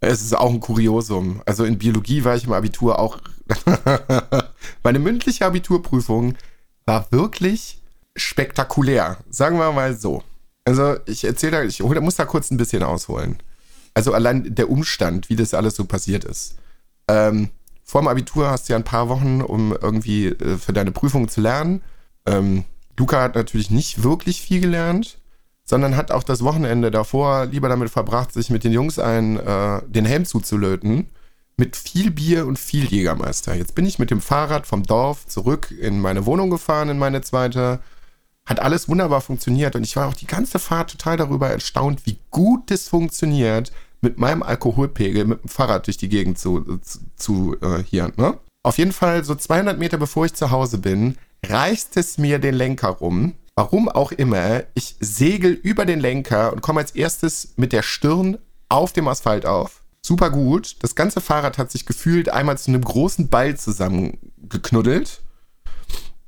Es ist auch ein Kuriosum. Also in Biologie war ich im Abitur auch. Meine mündliche Abiturprüfung war wirklich spektakulär. Sagen wir mal so. Also ich erzähle da, ich muss da kurz ein bisschen ausholen. Also allein der Umstand, wie das alles so passiert ist. Ähm, vor dem Abitur hast du ja ein paar Wochen, um irgendwie äh, für deine Prüfung zu lernen. Ähm, Luca hat natürlich nicht wirklich viel gelernt sondern hat auch das Wochenende davor lieber damit verbracht, sich mit den Jungs ein, äh, den Helm zuzulöten. Mit viel Bier und viel Jägermeister. Jetzt bin ich mit dem Fahrrad vom Dorf zurück in meine Wohnung gefahren, in meine zweite. Hat alles wunderbar funktioniert und ich war auch die ganze Fahrt total darüber erstaunt, wie gut es funktioniert, mit meinem Alkoholpegel mit dem Fahrrad durch die Gegend zu, zu, zu äh, hier. Ne? Auf jeden Fall, so 200 Meter bevor ich zu Hause bin, reißt es mir den Lenker rum Warum auch immer, ich segel über den Lenker und komme als erstes mit der Stirn auf dem Asphalt auf. Super gut. Das ganze Fahrrad hat sich gefühlt einmal zu einem großen Ball zusammengeknuddelt.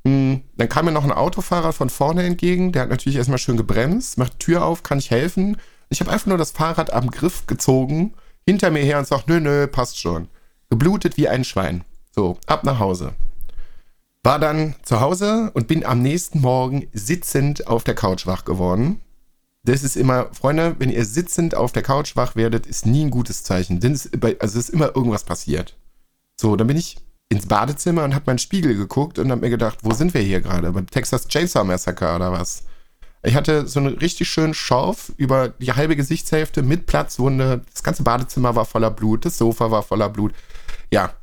Hm, dann kam mir noch ein Autofahrer von vorne entgegen. Der hat natürlich erstmal schön gebremst, macht Tür auf, kann ich helfen. Ich habe einfach nur das Fahrrad am Griff gezogen, hinter mir her und sagt, nö, nö, passt schon. Geblutet wie ein Schwein. So, ab nach Hause. War dann zu Hause und bin am nächsten Morgen sitzend auf der Couch wach geworden. Das ist immer, Freunde, wenn ihr sitzend auf der Couch wach werdet, ist nie ein gutes Zeichen. Denn es, also ist immer irgendwas passiert. So, dann bin ich ins Badezimmer und habe meinen Spiegel geguckt und habe mir gedacht, wo sind wir hier gerade? Beim Texas Chainsaw Massacre oder was? Ich hatte so einen richtig schönen Schorf über die halbe Gesichtshälfte mit Platzwunde. Das ganze Badezimmer war voller Blut, das Sofa war voller Blut. Ja.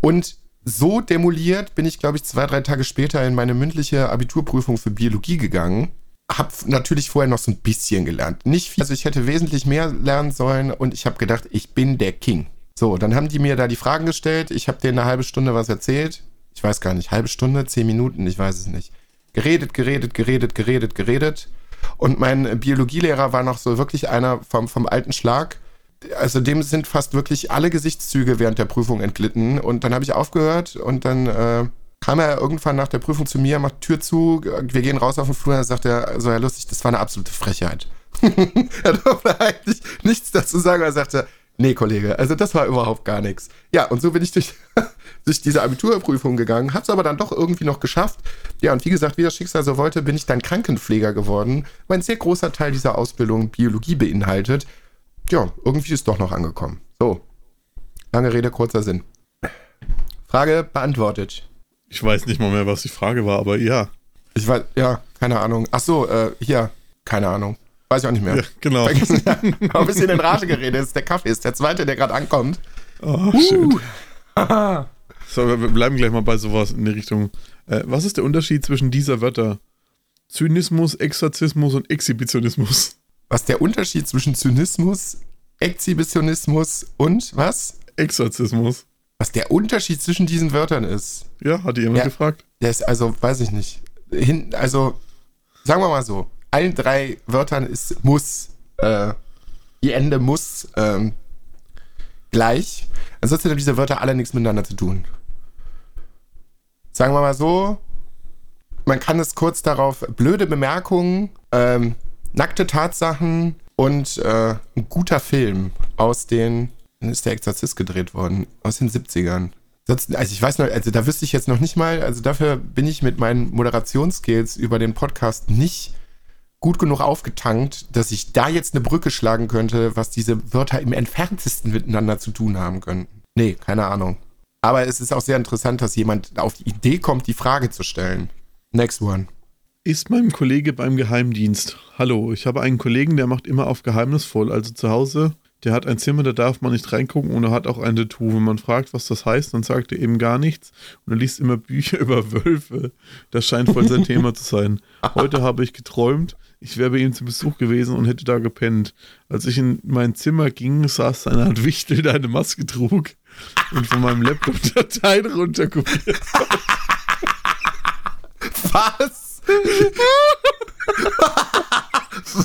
Und so demoliert bin ich, glaube ich, zwei, drei Tage später in meine mündliche Abiturprüfung für Biologie gegangen. Hab natürlich vorher noch so ein bisschen gelernt. Nicht viel, also ich hätte wesentlich mehr lernen sollen und ich habe gedacht, ich bin der King. So, dann haben die mir da die Fragen gestellt. Ich habe denen eine halbe Stunde was erzählt. Ich weiß gar nicht, halbe Stunde, zehn Minuten, ich weiß es nicht. Geredet, geredet, geredet, geredet, geredet. Und mein Biologielehrer war noch so wirklich einer vom, vom alten Schlag also dem sind fast wirklich alle Gesichtszüge während der Prüfung entglitten. Und dann habe ich aufgehört und dann äh, kam er irgendwann nach der Prüfung zu mir, macht Tür zu, wir gehen raus auf den Flur, und dann sagt er, so Herr Lustig, das war eine absolute Frechheit. er durfte eigentlich nichts dazu sagen, er sagte, nee, Kollege, also das war überhaupt gar nichts. Ja, und so bin ich durch, durch diese Abiturprüfung gegangen, hab's aber dann doch irgendwie noch geschafft. Ja, und wie gesagt, wie das Schicksal so wollte, bin ich dann Krankenpfleger geworden, weil ein sehr großer Teil dieser Ausbildung Biologie beinhaltet ja, irgendwie ist doch noch angekommen. So. Lange Rede, kurzer Sinn. Frage beantwortet. Ich weiß nicht mal mehr, was die Frage war, aber ja. Ich weiß, ja, keine Ahnung. Ach so, äh, hier, keine Ahnung. Weiß ich auch nicht mehr. Ja, genau. Vergessen, ein bisschen in Rage geredet. Ist der Kaffee, ist der zweite, der gerade ankommt. Oh, uh. schön. so, wir bleiben gleich mal bei sowas in die Richtung. Äh, was ist der Unterschied zwischen dieser Wörter? Zynismus, Exorzismus und Exhibitionismus was der Unterschied zwischen Zynismus, Exhibitionismus und was? Exorzismus. Was der Unterschied zwischen diesen Wörtern ist. Ja, hat die jemand ja, gefragt? Der ist also, weiß ich nicht. Hin, also, sagen wir mal so, allen drei Wörtern ist muss, äh, die Ende muss ähm, gleich. Ansonsten haben diese Wörter alle nichts miteinander zu tun. Sagen wir mal so, man kann es kurz darauf, blöde Bemerkungen, ähm, nackte Tatsachen und äh, ein guter Film aus den, dann ist der Exorzist gedreht worden, aus den 70ern. Also ich weiß noch, also da wüsste ich jetzt noch nicht mal, also dafür bin ich mit meinen Moderationsskills über den Podcast nicht gut genug aufgetankt, dass ich da jetzt eine Brücke schlagen könnte, was diese Wörter im entferntesten miteinander zu tun haben könnten. Nee, keine Ahnung. Aber es ist auch sehr interessant, dass jemand auf die Idee kommt, die Frage zu stellen. Next one. Ist mein Kollege beim Geheimdienst. Hallo, ich habe einen Kollegen, der macht immer auf geheimnisvoll. Also zu Hause, der hat ein Zimmer, da darf man nicht reingucken und er hat auch ein Tattoo. Wenn man fragt, was das heißt, dann sagt er eben gar nichts und er liest immer Bücher über Wölfe. Das scheint voll sein Thema zu sein. Heute habe ich geträumt, ich wäre bei ihm zu Besuch gewesen und hätte da gepennt. Als ich in mein Zimmer ging, saß eine Art Wichtel, der eine Maske trug und von meinem Laptop Dateien runterkopiert. Was?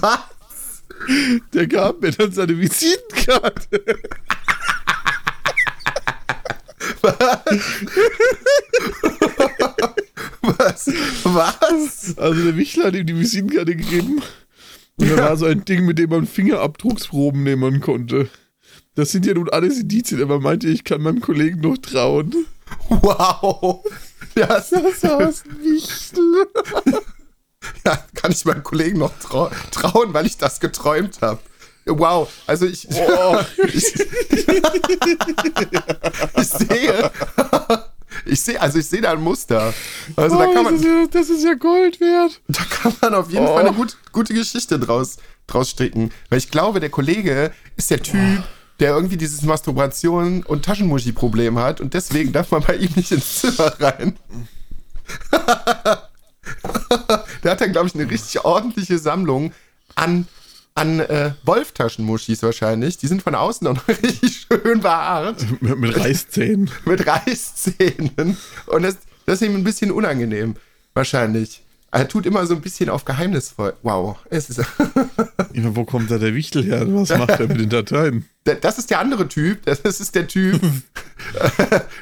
Was? Der gab mir dann seine Visitenkarte. Was? Was? Also der Wichler hat ihm die Visitenkarte gegeben. Und da war so ein Ding, mit dem man Fingerabdrucksproben nehmen konnte. Das sind ja nun alles Indizien, aber meinte, ich kann meinem Kollegen noch trauen. Wow. Das, Das war ein Wichtel. ja, kann ich meinem Kollegen noch trau trauen, weil ich das geträumt habe. Wow, also ich, Oh. ich, ich sehe, ich sehe, also ich sehe da ein Muster. Also da Oh, kann das, man, ist ja, das ist ja Gold wert. da kann man auf jeden Oh. Fall eine gut, gute Geschichte draus, draus stricken. Weil ich glaube, der Kollege ist der Typ, der irgendwie dieses Masturbation- und Taschenmuschi-Problem hat und deswegen darf man bei ihm nicht ins Zimmer rein. der hat dann, glaube ich, eine richtig ordentliche Sammlung an, an äh, Wolftaschenmuschis wahrscheinlich. Die sind von außen auch noch richtig schön behaart Mit, mit Reißzähnen. mit Reißzähnen. Und das, das ist ihm ein bisschen unangenehm, wahrscheinlich. Er tut immer so ein bisschen auf geheimnisvoll. Wow, es ist. Wo kommt da der Wichtel her? Was macht er mit den Dateien? Das ist der andere Typ. Das ist der Typ.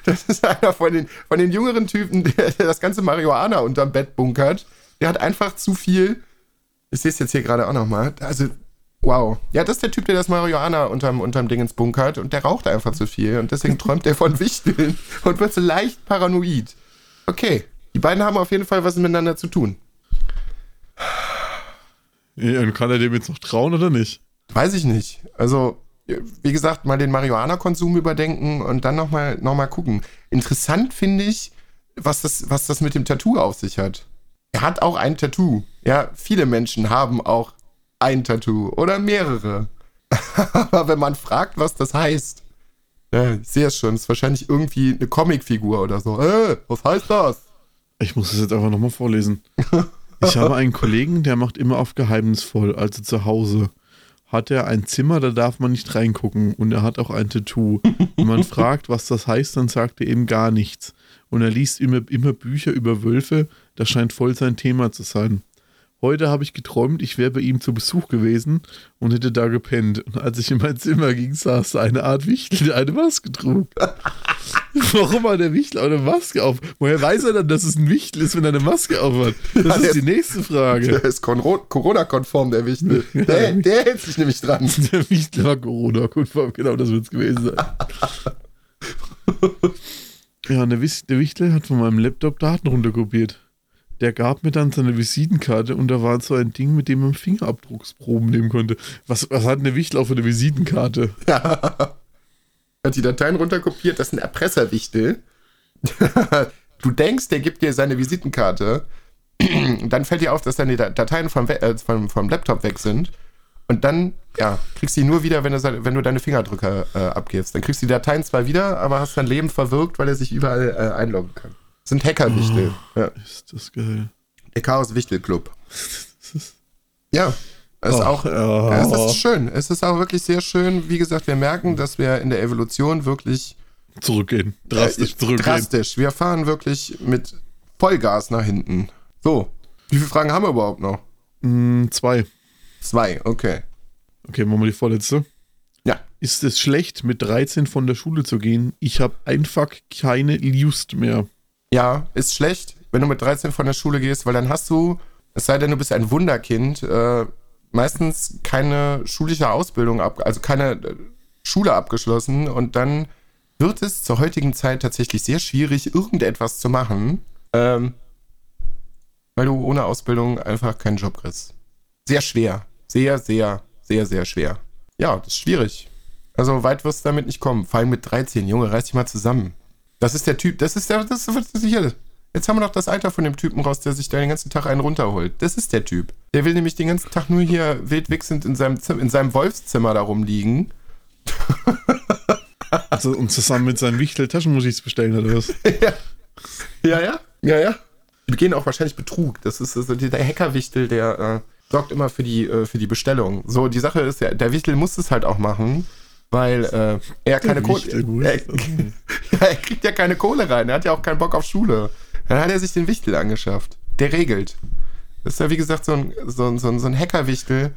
Das ist einer von den, von den jüngeren Typen, der, der das ganze Marihuana unterm Bett bunkert. Der hat einfach zu viel. Ich sehe es jetzt hier gerade auch nochmal. Also, wow. Ja, das ist der Typ, der das Marihuana unterm, unterm Dingens bunkert und der raucht einfach zu viel. Und deswegen träumt er von Wichteln und wird so leicht paranoid. Okay. Die beiden haben auf jeden Fall was miteinander zu tun. Ja, und kann er dem jetzt noch trauen oder nicht? Weiß ich nicht. Also, wie gesagt, mal den Marihuana-Konsum überdenken und dann nochmal noch mal gucken. Interessant finde ich, was das, was das mit dem Tattoo auf sich hat. Er hat auch ein Tattoo. Ja, viele Menschen haben auch ein Tattoo oder mehrere. Aber wenn man fragt, was das heißt, ja, ich sehe es schon, ist wahrscheinlich irgendwie eine Comicfigur oder so. Äh, was heißt das? Ich muss das jetzt einfach nochmal vorlesen. Ich habe einen Kollegen, der macht immer auf geheimnisvoll, also zu Hause. Hat er ein Zimmer, da darf man nicht reingucken und er hat auch ein Tattoo. Wenn man fragt, was das heißt, dann sagt er eben gar nichts. Und er liest immer, immer Bücher über Wölfe, das scheint voll sein Thema zu sein. Heute habe ich geträumt, ich wäre bei ihm zu Besuch gewesen und hätte da gepennt. Und als ich in mein Zimmer ging, saß da eine Art Wichtel, der eine Maske trug. Warum hat der Wichtel auch eine Maske auf? Woher weiß er dann, dass es ein Wichtel ist, wenn er eine Maske auf hat? Das Ja, ist die nächste Frage. Der ist Corona-konform, der Wichtel. Der, der hält sich nämlich dran. Der Wichtel war Corona-konform, genau das wird es gewesen sein. Ja, und der, Wichtel hat von meinem Laptop Daten runterkopiert. Der gab mir dann seine Visitenkarte und da war so ein Ding, mit dem man Fingerabdrucksproben nehmen konnte. Was, was hat der Wichtel auch für eine Visitenkarte? Hat die Dateien runterkopiert, das ist ein Erpresserwichtel. du denkst, der gibt dir seine Visitenkarte. Dann fällt dir auf, dass deine Da- Dateien vom, äh, vom, vom Laptop weg sind. Und dann, ja, kriegst du die nur wieder, wenn du, wenn du deine Fingerdrücke äh, abgibst. Dann kriegst du die Dateien zwar wieder, aber hast dein Leben verwirkt, weil er sich überall äh, einloggen kann. Das sind Hackerwichtel. Ja. Ist das geil. Der Chaos-Wichtel-Club. Ja. Das ist Ach, auch, ja, es ist schön. Es ist auch wirklich sehr schön. Wie gesagt, wir merken, dass wir in der Evolution wirklich zurückgehen. Drastisch Äh, zurückgehen. Drastisch. Wir fahren wirklich mit Vollgas nach hinten. So. Wie viele Fragen haben wir überhaupt noch? Mm, zwei. Zwei, okay. Okay, machen wir die vorletzte. Ja. Ist es schlecht, mit 13 von der Schule zu gehen? Ich habe einfach keine Lust mehr. Ja, ist schlecht, wenn du mit 13 von der Schule gehst, weil dann hast du, es sei denn, du bist ein Wunderkind, äh, meistens keine schulische Ausbildung ab, also keine äh, Schule abgeschlossen und dann wird es zur heutigen Zeit tatsächlich sehr schwierig, irgendetwas zu machen, ähm, weil du ohne Ausbildung einfach keinen Job kriegst. Sehr schwer. Sehr, sehr, sehr, sehr schwer. Ja, das ist schwierig. Also weit wirst du damit nicht kommen. Vor allem mit 13, Junge, reiß dich mal zusammen. Das ist der Typ, das ist der, das ist hier. Jetzt haben wir noch das Alter von dem Typen raus, der sich da den ganzen Tag einen runterholt. Das ist der Typ. Der will nämlich den ganzen Tag nur hier wild wichsend in seinem, Zim in seinem Wolfszimmer da rumliegen. Also, und zusammen mit seinen Wichtel Taschenmusik bestellen oder was? ja. ja, ja, ja, ja. Die begehen auch wahrscheinlich Betrug. Das ist also der Hackerwichtel, der äh, sorgt immer für die, äh, für die Bestellung. So, die Sache ist ja, der Wichtel muss es halt auch machen, weil äh, er keine Kohle. Er, ja, er kriegt ja keine Kohle rein. Er hat ja auch keinen Bock auf Schule. Dann hat er sich den Wichtel angeschafft. Der regelt. Das ist ja wie gesagt so ein, so ein, so ein, so ein Hackerwichtel.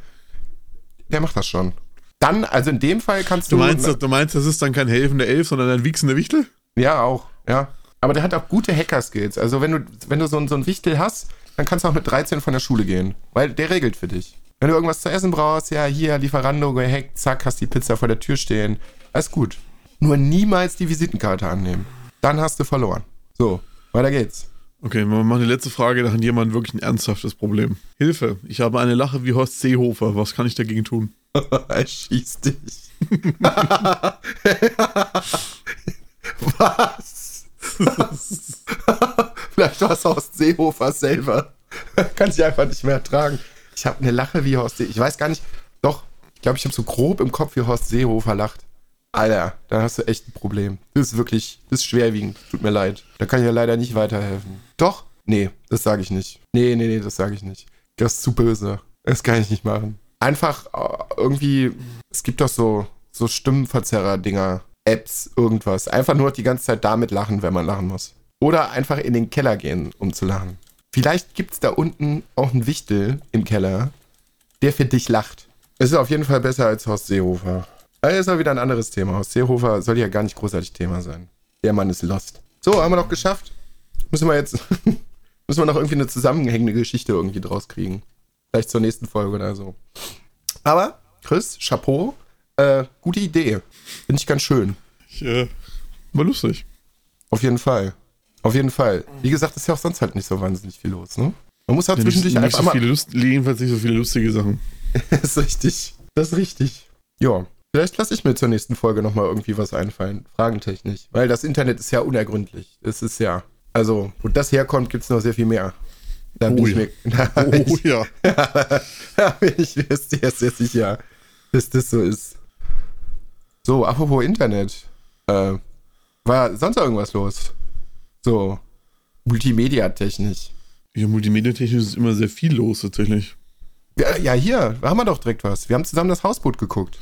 Der macht das schon. Dann, also in dem Fall kannst Du du. meinst, du meinst, das ist dann kein helfender Elf, sondern ein wichsender Wichtel? Ja, auch, ja. Aber der hat auch gute Hacker-Skills. Also wenn du, wenn du so, ein- so einen Wichtel hast, dann kannst du auch mit 13 von der Schule gehen. Weil der regelt für dich. Wenn du irgendwas zu essen brauchst, ja, hier, Lieferando gehackt, zack, hast die Pizza vor der Tür stehen. Alles gut. Nur niemals die Visitenkarte annehmen. Dann hast du verloren. So, weiter geht's. Okay, wir machen die letzte Frage, da hat jemand wirklich ein ernsthaftes Problem. Hilfe, ich habe eine Lache wie Horst Seehofer, was kann ich dagegen tun? er schießt dich. Was? Vielleicht war es Horst Seehofer selber. Kann ich einfach nicht mehr ertragen. Ich habe eine Lache wie Horst Seehofer. Ich weiß gar nicht. Doch, ich glaube, ich habe so grob im Kopf, wie Horst Seehofer lacht. Alter, dann hast du echt ein Problem. Das ist wirklich, das ist schwerwiegend. Tut mir leid. Da kann ich ja leider nicht weiterhelfen. Doch? Nee, das sage ich nicht. Nee, nee, nee, das sage ich nicht. Das ist zu böse. Das kann ich nicht machen. Einfach äh, irgendwie, es gibt doch so, so Stimmenverzerrer-Dinger, Apps, irgendwas. Einfach nur die ganze Zeit damit lachen, wenn man lachen muss. Oder einfach in den Keller gehen, um zu lachen. Vielleicht gibt es da unten auch einen Wichtel im Keller, der für dich lacht. Es ist auf jeden Fall besser als Horst Seehofer. Das ist auch wieder ein anderes Thema. Horst Seehofer soll ja gar nicht großartig Thema sein. Der Mann ist lost. So, haben wir noch geschafft. Müssen wir jetzt, müssen wir noch irgendwie eine zusammenhängende Geschichte irgendwie draus kriegen. Vielleicht zur nächsten Folge oder so. Aber, Chris, Chapeau, äh, gute Idee. Finde ich ganz schön. Ich, äh, war lustig. Auf jeden Fall. Auf jeden Fall. Wie gesagt, ist ja auch sonst halt nicht so wahnsinnig viel los, ne? Man muss halt Ja, zwischendurch nicht einfach so mal. viele Lust, jedenfalls nicht so viele lustige Sachen. Das ist richtig. Das ist richtig. Ja. Vielleicht lasse ich mir zur nächsten Folge nochmal irgendwie was einfallen. Fragentechnisch. Weil das Internet ist ja unergründlich. Es ist ja. Also, wo das herkommt, gibt es noch sehr viel mehr. Da bin Oh ich ja. mir. Da bin Oh ich, ja. da bin ich mir sehr, sehr sicher, dass das so ist. So, apropos Internet. Äh, war sonst irgendwas los? So, multimedia-technisch. Ja, multimediatechnisch ist immer sehr viel los tatsächlich. Ja, ja, hier, haben wir doch direkt was. Wir haben zusammen das Hausboot geguckt.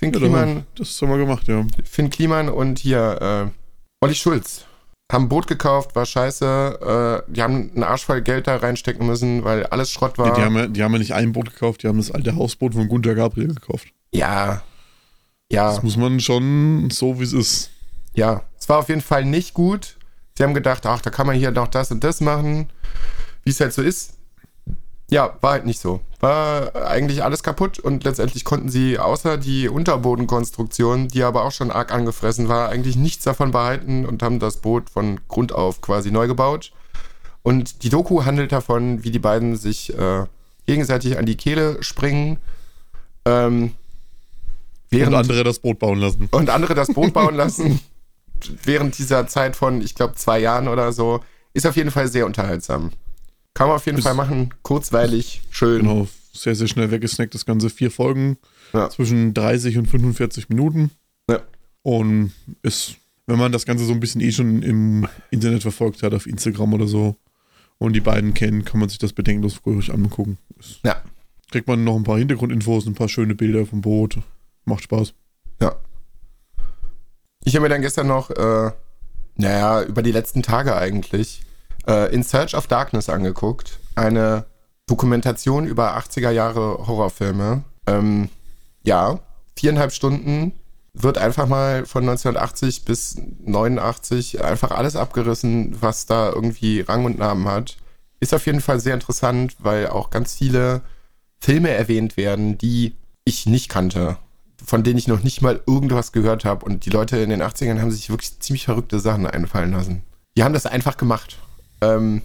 Finn Ja, Kliman, da- das haben wir gemacht, ja. Finn Kliman und hier äh, Olli Schulz haben ein Boot gekauft, war scheiße. Äh, die haben einen Arsch voll Geld da reinstecken müssen, weil alles Schrott war. ja die, haben ja die haben ja nicht ein Boot gekauft, die haben das alte Hausboot von Gunter Gabriel gekauft. ja, ja, Das muss man schon so, wie es ist. ja. Es war auf jeden Fall nicht gut. Sie haben gedacht, ach, da kann man hier noch das und das machen, wie es halt so ist. Ja, war halt nicht so. War eigentlich alles kaputt und letztendlich konnten sie außer die Unterbodenkonstruktion, die aber auch schon arg angefressen war, eigentlich nichts davon behalten und haben das Boot von Grund auf quasi neu gebaut. Und die Doku handelt davon, wie die beiden sich äh, gegenseitig an die Kehle springen. Ähm, Und während andere das Boot bauen lassen. und andere das Boot bauen lassen während dieser Zeit von, ich glaube, zwei Jahren oder so. Ist auf jeden Fall sehr unterhaltsam. Kann man auf jeden Ist- Fall machen. Kurzweilig, schön. Genau, sehr, sehr schnell weggesnackt, das Ganze. Vier Folgen, Ja. zwischen 30 und 45 Minuten. Ja. Und ist, wenn man das Ganze so ein bisschen eh schon im Internet verfolgt hat, auf Instagram oder so, und die beiden kennt, kann man sich das bedenkenlos ruhig angucken. Ist, Ja. kriegt man noch ein paar Hintergrundinfos, ein paar schöne Bilder vom Boot. Macht Spaß. Ja. Ich habe mir dann gestern noch, äh, naja, über die letzten Tage eigentlich, äh, In Search of Darkness angeguckt. Eine Dokumentation über 80er Jahre Horrorfilme. Ähm, ja, viereinhalb Stunden wird einfach mal von 1980 bis 89 einfach alles abgerissen, was da irgendwie Rang und Namen hat. Ist auf jeden Fall sehr interessant, weil auch ganz viele Filme erwähnt werden, die ich nicht kannte, von denen ich noch nicht mal irgendwas gehört habe. Und die Leute in den 80ern haben sich wirklich ziemlich verrückte Sachen einfallen lassen. Die haben das einfach gemacht. Ähm,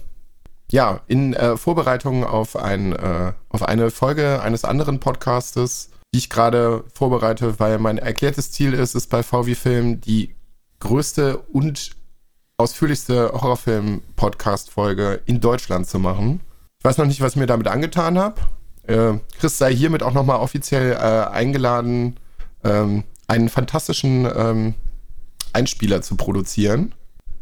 ja, in äh, Vorbereitung auf, ein, äh, auf eine Folge eines anderen Podcastes, die ich gerade vorbereite, weil mein erklärtes Ziel ist es bei VW Film, die größte und ausführlichste Horrorfilm-Podcast-Folge in Deutschland zu machen. Ich weiß noch nicht, was ich mir damit angetan habe. Äh, Chris sei hiermit auch nochmal offiziell äh, eingeladen, ähm, einen fantastischen ähm, Einspieler zu produzieren.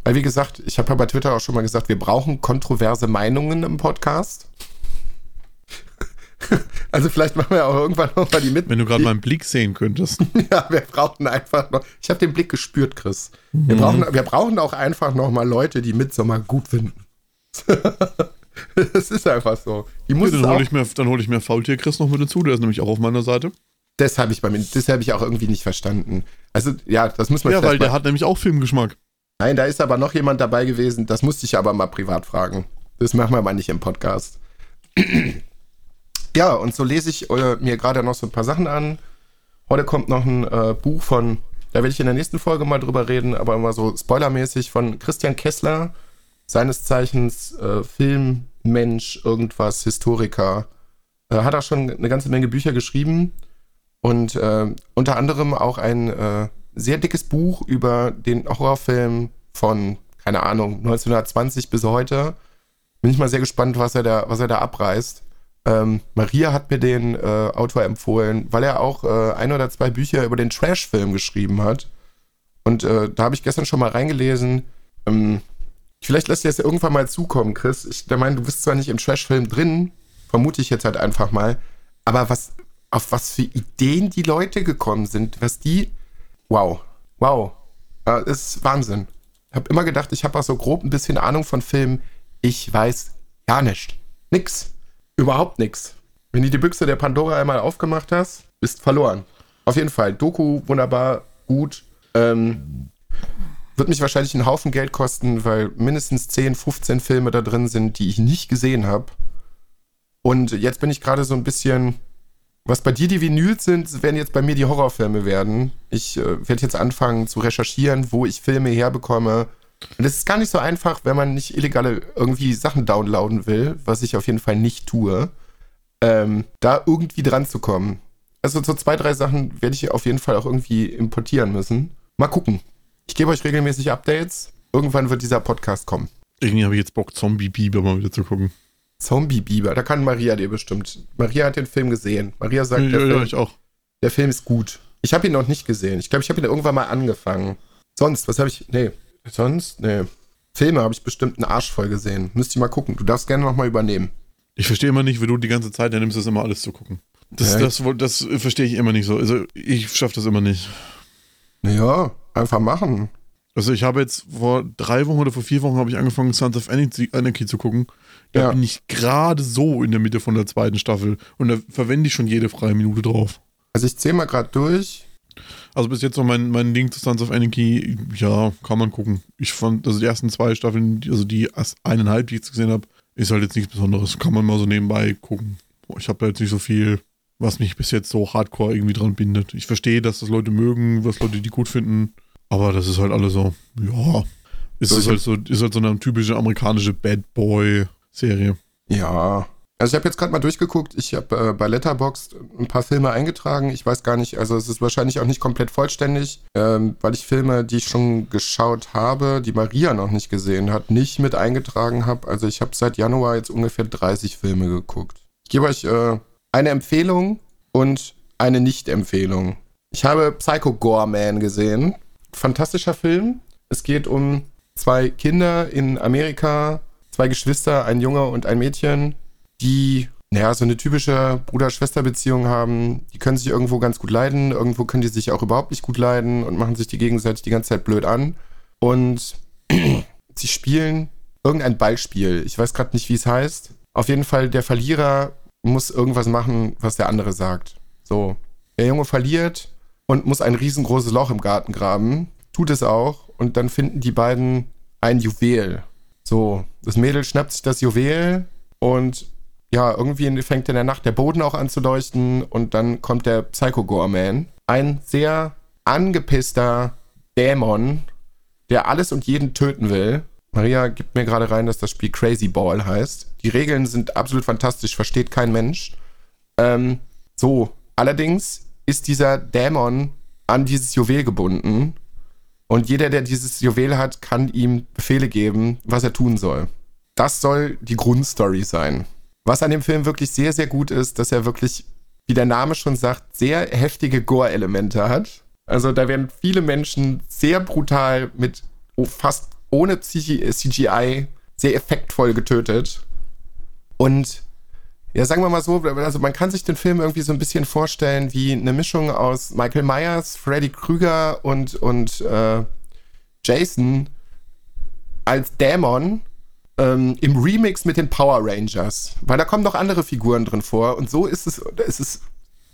Weil, wie gesagt, ich habe ja bei Twitter auch schon mal gesagt, wir brauchen kontroverse Meinungen im Podcast. Also vielleicht machen wir auch irgendwann nochmal die mit. Wenn du gerade meinen Blick sehen könntest. ja, wir brauchen einfach noch. Ich habe den Blick gespürt, Chris. Wir, mhm. brauchen, wir brauchen auch einfach nochmal Leute, die Midsommar gut finden. das ist einfach so. Die muss ja, dann hole ich mir, hol ich mir Faultier Chris noch mit dazu, der ist nämlich auch auf meiner Seite. Das habe ich bei mir, das habe ich auch irgendwie nicht verstanden. Also, ja, das muss man Ja, weil der hat nämlich auch Filmgeschmack. Nein, da ist aber noch jemand dabei gewesen, das musste ich aber mal privat fragen. Das machen wir mal nicht im Podcast. ja, und so lese ich äh, mir gerade noch so ein paar Sachen an. Heute kommt noch ein äh, Buch von, da werde ich in der nächsten Folge mal drüber reden, aber immer so spoilermäßig von Christian Kessler, seines Zeichens äh, Filmmensch, irgendwas, Historiker. Äh, hat auch schon eine ganze Menge Bücher geschrieben und äh, unter anderem auch ein äh, sehr dickes Buch über den Horrorfilm von, keine Ahnung, 1920 bis heute. Bin ich mal sehr gespannt, was er da, was er da abreißt. Ähm, Maria hat mir den äh, Autor empfohlen, weil er auch äh, ein oder zwei Bücher über den Trash-Film geschrieben hat. Und äh, da habe ich gestern schon mal reingelesen. Ähm, vielleicht lässt dir das ja irgendwann mal zukommen, Chris. Ich meine, du bist zwar nicht im Trash-Film drin, vermute ich jetzt halt einfach mal. Aber was, auf was für Ideen die Leute gekommen sind, was die Wow. Wow. Das ist Wahnsinn. Ich habe immer gedacht, ich habe auch so grob ein bisschen Ahnung von Filmen. Ich weiß gar nicht. Nix. Überhaupt nix. Wenn du die Büchse der Pandora einmal aufgemacht hast, bist verloren. Auf jeden Fall. Doku, wunderbar, gut. Ähm, wird mich wahrscheinlich einen Haufen Geld kosten, weil mindestens 10, 15 Filme da drin sind, die ich nicht gesehen habe. Und jetzt bin ich gerade so ein bisschen was bei dir die Vinyls sind, werden jetzt bei mir die Horrorfilme werden. Ich äh, werde jetzt anfangen zu recherchieren, wo ich Filme herbekomme. Und es ist gar nicht so einfach, wenn man nicht illegale irgendwie Sachen downloaden will, was ich auf jeden Fall nicht tue, ähm, da irgendwie dran zu kommen. Also so zwei, drei Sachen werde ich auf jeden Fall auch irgendwie importieren müssen. Mal gucken. Ich gebe euch regelmäßig Updates. Irgendwann wird dieser Podcast kommen. Irgendwie habe ich jetzt Bock, Zombie-Biber mal wieder zu gucken. Zombie-Biber, da kann Maria dir bestimmt. Maria hat den Film gesehen. Maria sagt, ja, der, ja, Film, ich auch. der Film ist gut. Ich habe ihn noch nicht gesehen. Ich glaube, ich habe ihn irgendwann mal angefangen. Sonst, was habe ich. Nee. Sonst? Nee. Filme habe ich bestimmt einen Arsch voll gesehen. Müsst ihr mal gucken. Du darfst gerne nochmal übernehmen. Ich verstehe immer nicht, wie du die ganze Zeit dann nimmst, das immer alles zu gucken. Das, das, das, das verstehe ich immer nicht so. Also, ich schaffe das immer nicht. Naja, einfach machen. Also, ich habe jetzt vor drei Wochen oder vor vier Wochen habe ich angefangen, Sons of Anarchy zu gucken. Da ja. bin ich gerade so in der Mitte von der zweiten Staffel und da verwende ich schon jede freie Minute drauf. Also ich zähle mal gerade durch. Also bis jetzt noch mein, mein Ding zu Sons of Anarchy, ja, kann man gucken. Ich fand, also die ersten zwei Staffeln, also die eineinhalb, die ich jetzt gesehen habe, ist halt jetzt nichts Besonderes. Kann man mal so nebenbei gucken. Ich habe da jetzt nicht so viel, was mich bis jetzt so hardcore irgendwie dran bindet. Ich verstehe, dass das Leute mögen, was Leute die gut finden, aber das ist halt alles so, ja. Ist, so, halt so, ist halt so eine typische amerikanische Bad Boy Serie. Ja. Also ich habe jetzt gerade mal durchgeguckt. Ich habe äh, bei Letterboxd ein paar Filme eingetragen. Ich weiß gar nicht, also es ist wahrscheinlich auch nicht komplett vollständig, ähm, weil ich Filme, die ich schon geschaut habe, die Maria noch nicht gesehen hat, nicht mit eingetragen habe. Also ich habe seit Januar jetzt ungefähr 30 Filme geguckt. Ich gebe euch äh, eine Empfehlung und eine Nicht-Empfehlung. Ich habe Psycho Gore Man gesehen. Fantastischer Film. Es geht um zwei Kinder in Amerika, zwei Geschwister, ein Junge und ein Mädchen, die, naja, so eine typische Bruder-Schwester-Beziehung haben. Die können sich irgendwo ganz gut leiden, irgendwo können die sich auch überhaupt nicht gut leiden und machen sich die gegenseitig die ganze Zeit blöd an. Und sie spielen irgendein Ballspiel. Ich weiß gerade nicht, wie es heißt. Auf jeden Fall, der Verlierer muss irgendwas machen, was der andere sagt. So. Der Junge verliert und muss ein riesengroßes Loch im Garten graben. Tut es auch. Und dann finden die beiden ein Juwel. So, das Mädel schnappt sich das Juwel und ja, irgendwie fängt in der Nacht der Boden auch an zu leuchten und dann kommt der Psycho Gore Man. Ein sehr angepisster Dämon, der alles und jeden töten will. Maria gibt mir gerade rein, dass das Spiel Crazy Ball heißt. Die Regeln sind absolut fantastisch, versteht kein Mensch. Ähm, so, allerdings ist dieser Dämon an dieses Juwel gebunden Und jeder, der dieses Juwel hat, kann ihm Befehle geben, was er tun soll. Das soll die Grundstory sein. Was an dem Film wirklich sehr, sehr gut ist, dass er wirklich, wie der Name schon sagt, sehr heftige Gore-Elemente hat. Also da werden viele Menschen sehr brutal mit fast ohne CGI sehr effektvoll getötet. Und ja, sagen wir mal so, also man kann sich den Film irgendwie so ein bisschen vorstellen wie eine Mischung aus Michael Myers, Freddy Krüger und, und äh, Jason als Dämon ähm, im Remix mit den Power Rangers. Weil da kommen noch andere Figuren drin vor und so ist es, es ist,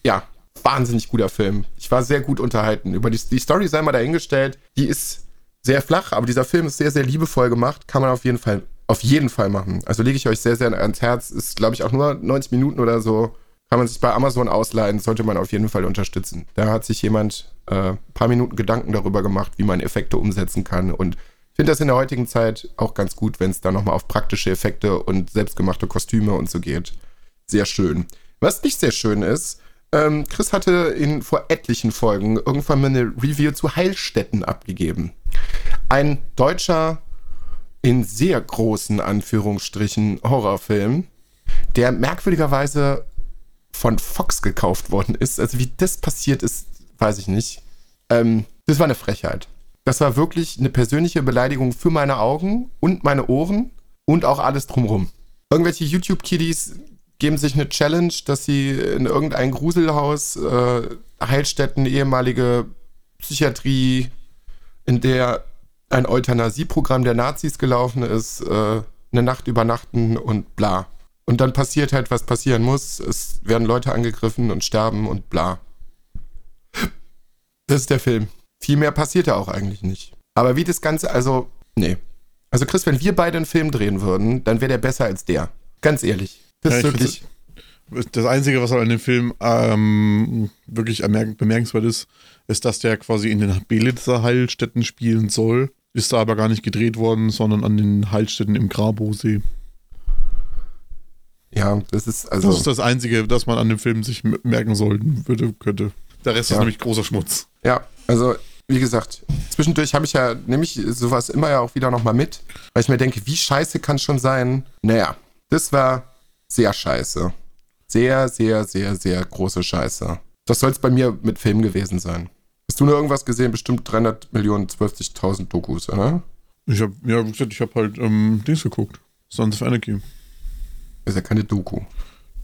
ja, wahnsinnig guter Film. Ich war sehr gut unterhalten. Über die, die Story sei mal dahingestellt, die ist sehr flach, aber dieser Film ist sehr, sehr liebevoll gemacht. Kann man auf jeden Fall, auf jeden Fall machen. Also lege ich euch sehr, sehr ans Herz. Ist, glaube ich, auch nur 90 Minuten oder so. Kann man sich bei Amazon ausleihen, sollte man auf jeden Fall unterstützen. Da hat sich jemand äh, ein paar Minuten Gedanken darüber gemacht, wie man Effekte umsetzen kann. Und ich finde das in der heutigen Zeit auch ganz gut, wenn es da nochmal auf praktische Effekte und selbstgemachte Kostüme und so geht. Sehr schön. Was nicht sehr schön ist, ähm, Chris hatte in vor etlichen Folgen irgendwann mal eine Review zu Heilstätten abgegeben. Ein deutscher, in sehr großen Anführungsstrichen, Horrorfilm, der merkwürdigerweise von Fox gekauft worden ist. Also wie das passiert ist, weiß ich nicht. Ähm, das war eine Frechheit. Das war wirklich eine persönliche Beleidigung für meine Augen und meine Ohren und auch alles drumherum. Irgendwelche YouTube-Kiddies geben sich eine Challenge, dass sie in irgendein Gruselhaus, äh, Heilstätten, ehemalige Psychiatrie, in der ein Euthanasieprogramm der Nazis gelaufen ist, äh, eine Nacht übernachten und bla. Und dann passiert halt, was passieren muss. Es werden Leute angegriffen und sterben und bla. Das ist der Film. Viel mehr passiert ja auch eigentlich nicht. Aber wie das Ganze, also, nee. Also Chris, wenn wir beide einen Film drehen würden, dann wäre der besser als der. Ganz ehrlich. Das ist wirklich. Das Einzige, was an dem Film ähm, wirklich bemerkenswert ist, ist, dass der quasi in den Belitzer Heilstätten spielen soll. Ist da aber gar nicht gedreht worden, sondern an den Heilstätten im Grabosee. Ja, das ist also. Das ist das Einzige, das man an dem Film sich merken sollten würde, könnte. Der Rest ja. ist nämlich großer Schmutz. Ja, also wie gesagt, zwischendurch habe ich ja, nehme ich sowas immer ja auch wieder nochmal mit, weil ich mir denke, wie scheiße kann es schon sein? Naja, das war sehr scheiße. Sehr, sehr, sehr, sehr große Scheiße. Das soll es bei mir mit Film gewesen sein. Hast du nur irgendwas gesehen? Bestimmt 300 Millionen, 12.000 Dokus, oder? Ich habe, ja, wie gesagt, ich habe halt ähm, Dings geguckt. Sons of Anarchy. Ist ja keine Doku.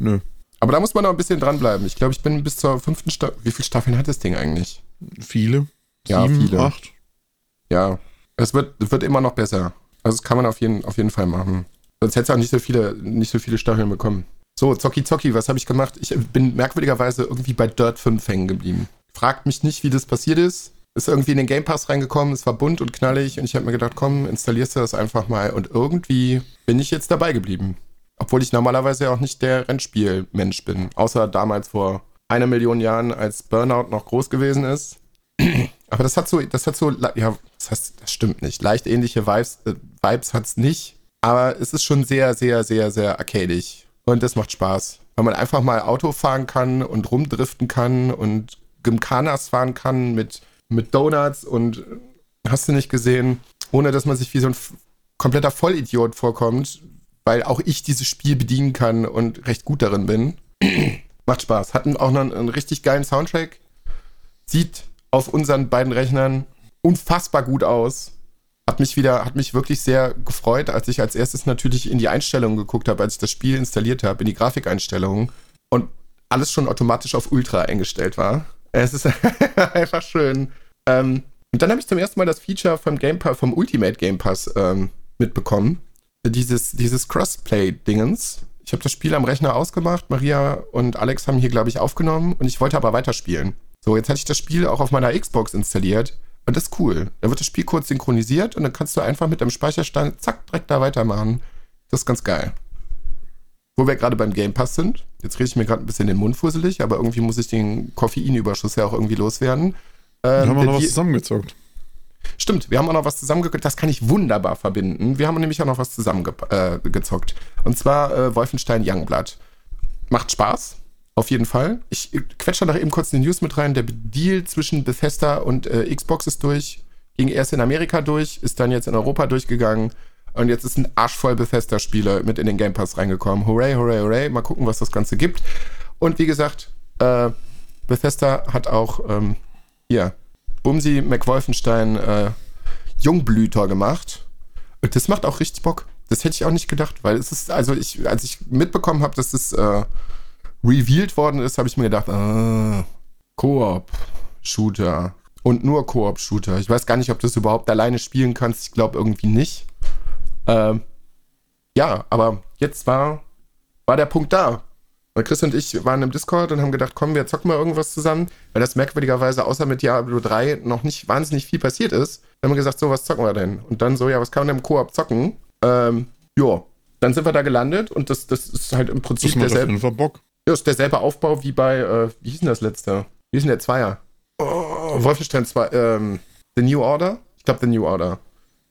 Nö. Aber da muss man noch ein bisschen dranbleiben. Ich glaube, ich bin bis zur fünften Staffel. Wie viele Staffeln hat das Ding eigentlich? Viele. Ja, Sieben, viele. Acht. Ja. Es wird, wird immer noch besser. Also, das kann man auf jeden, auf jeden Fall machen. Sonst hätte es auch nicht so viele, nicht so viele Staffeln bekommen. So, Zocki Zocki, was habe ich gemacht? Ich bin merkwürdigerweise irgendwie bei Dirt 5 hängen geblieben. Fragt mich nicht, wie das passiert ist. Ist irgendwie in den Game Pass reingekommen, es war bunt und knallig und ich habe mir gedacht, komm, installierst du das einfach mal. Und irgendwie bin ich jetzt dabei geblieben. Obwohl ich normalerweise auch nicht der Rennspielmensch bin. Außer damals vor einer Million Jahren, als Burnout noch groß gewesen ist. Aber das hat so, das hat so, ja, das, heißt, das stimmt nicht. Leicht ähnliche Vibes, äh, Vibes hat es nicht. Aber es ist schon sehr, sehr, sehr, sehr arcadisch. Und das macht Spaß. Weil man einfach mal Auto fahren kann und rumdriften kann und Gymkhanas fahren kann mit, mit Donuts und hast du nicht gesehen, ohne dass man sich wie so ein kompletter Vollidiot vorkommt, weil auch ich dieses Spiel bedienen kann und recht gut darin bin. Macht Spaß. Hatten auch noch einen, einen richtig geilen Soundtrack. Sieht auf unseren beiden Rechnern unfassbar gut aus. Hat mich wieder, hat mich wirklich sehr gefreut, als ich als erstes natürlich in die Einstellungen geguckt habe, als ich das Spiel installiert habe, in die Grafikeinstellungen und alles schon automatisch auf Ultra eingestellt war. Es ist einfach schön. Ähm, und dann habe ich zum ersten Mal das Feature vom Game Pass, vom Ultimate Game Pass ähm, mitbekommen dieses, dieses Crossplay-Dingens. Ich habe das Spiel am Rechner ausgemacht. Maria und Alex haben hier, glaube ich, aufgenommen und ich wollte aber weiterspielen. So, jetzt hatte ich das Spiel auch auf meiner Xbox installiert und das ist cool. Da wird das Spiel kurz synchronisiert und dann kannst du einfach mit dem Speicherstand zack, direkt da weitermachen. Das ist ganz geil. Wo wir gerade beim Game Pass sind, jetzt rede ich mir gerade ein bisschen den Mund fusselig, aber irgendwie muss ich den Koffeinüberschuss ja auch irgendwie loswerden. Ähm, haben wir noch was zusammengezockt. Stimmt, wir haben auch noch was zusammengezockt. Das kann ich wunderbar verbinden. Wir haben nämlich auch noch was zusammengezockt. Äh, Und zwar äh, Wolfenstein Youngblood. Macht Spaß. Auf jeden Fall. Ich quetsche noch eben kurz die News mit rein. Der Deal zwischen Bethesda und äh, Xbox ist durch. ging erst in Amerika durch, ist dann jetzt in Europa durchgegangen und jetzt ist ein arschvoll Bethesda-Spieler mit in den Game Pass reingekommen. Hooray, hooray, hooray. Mal gucken, was das Ganze gibt. Und wie gesagt, äh, Bethesda hat auch ähm, hier Bumsi McWolfenstein äh, Jungblüter gemacht. Und das macht auch richtig Bock. Das hätte ich auch nicht gedacht, weil es ist, also ich, als ich mitbekommen habe, dass es äh, revealed worden ist, habe ich mir gedacht, äh, Koop-Shooter. Und nur Koop-Shooter. Ich weiß gar nicht, ob du das überhaupt alleine spielen kannst. Ich glaube irgendwie nicht. Ähm, ja, aber jetzt war, war der Punkt da. Weil Chris und ich waren im Discord und haben gedacht, komm, wir zocken mal irgendwas zusammen, weil das merkwürdigerweise außer mit Diablo 3 noch nicht wahnsinnig viel passiert ist. Dann haben wir gesagt, so, was zocken wir denn? Und dann so, ja, was kann man denn im Koop zocken? Ähm, ja, dann sind wir da gelandet und das, das ist halt im Prinzip Das derselbe, Bock. ja, ist derselbe Aufbau wie bei, äh, wie hieß denn das letzte? Wie hieß denn der Zweier? Oh, Wolfenstein 2, ähm, The New Order? Ich glaube, The New Order.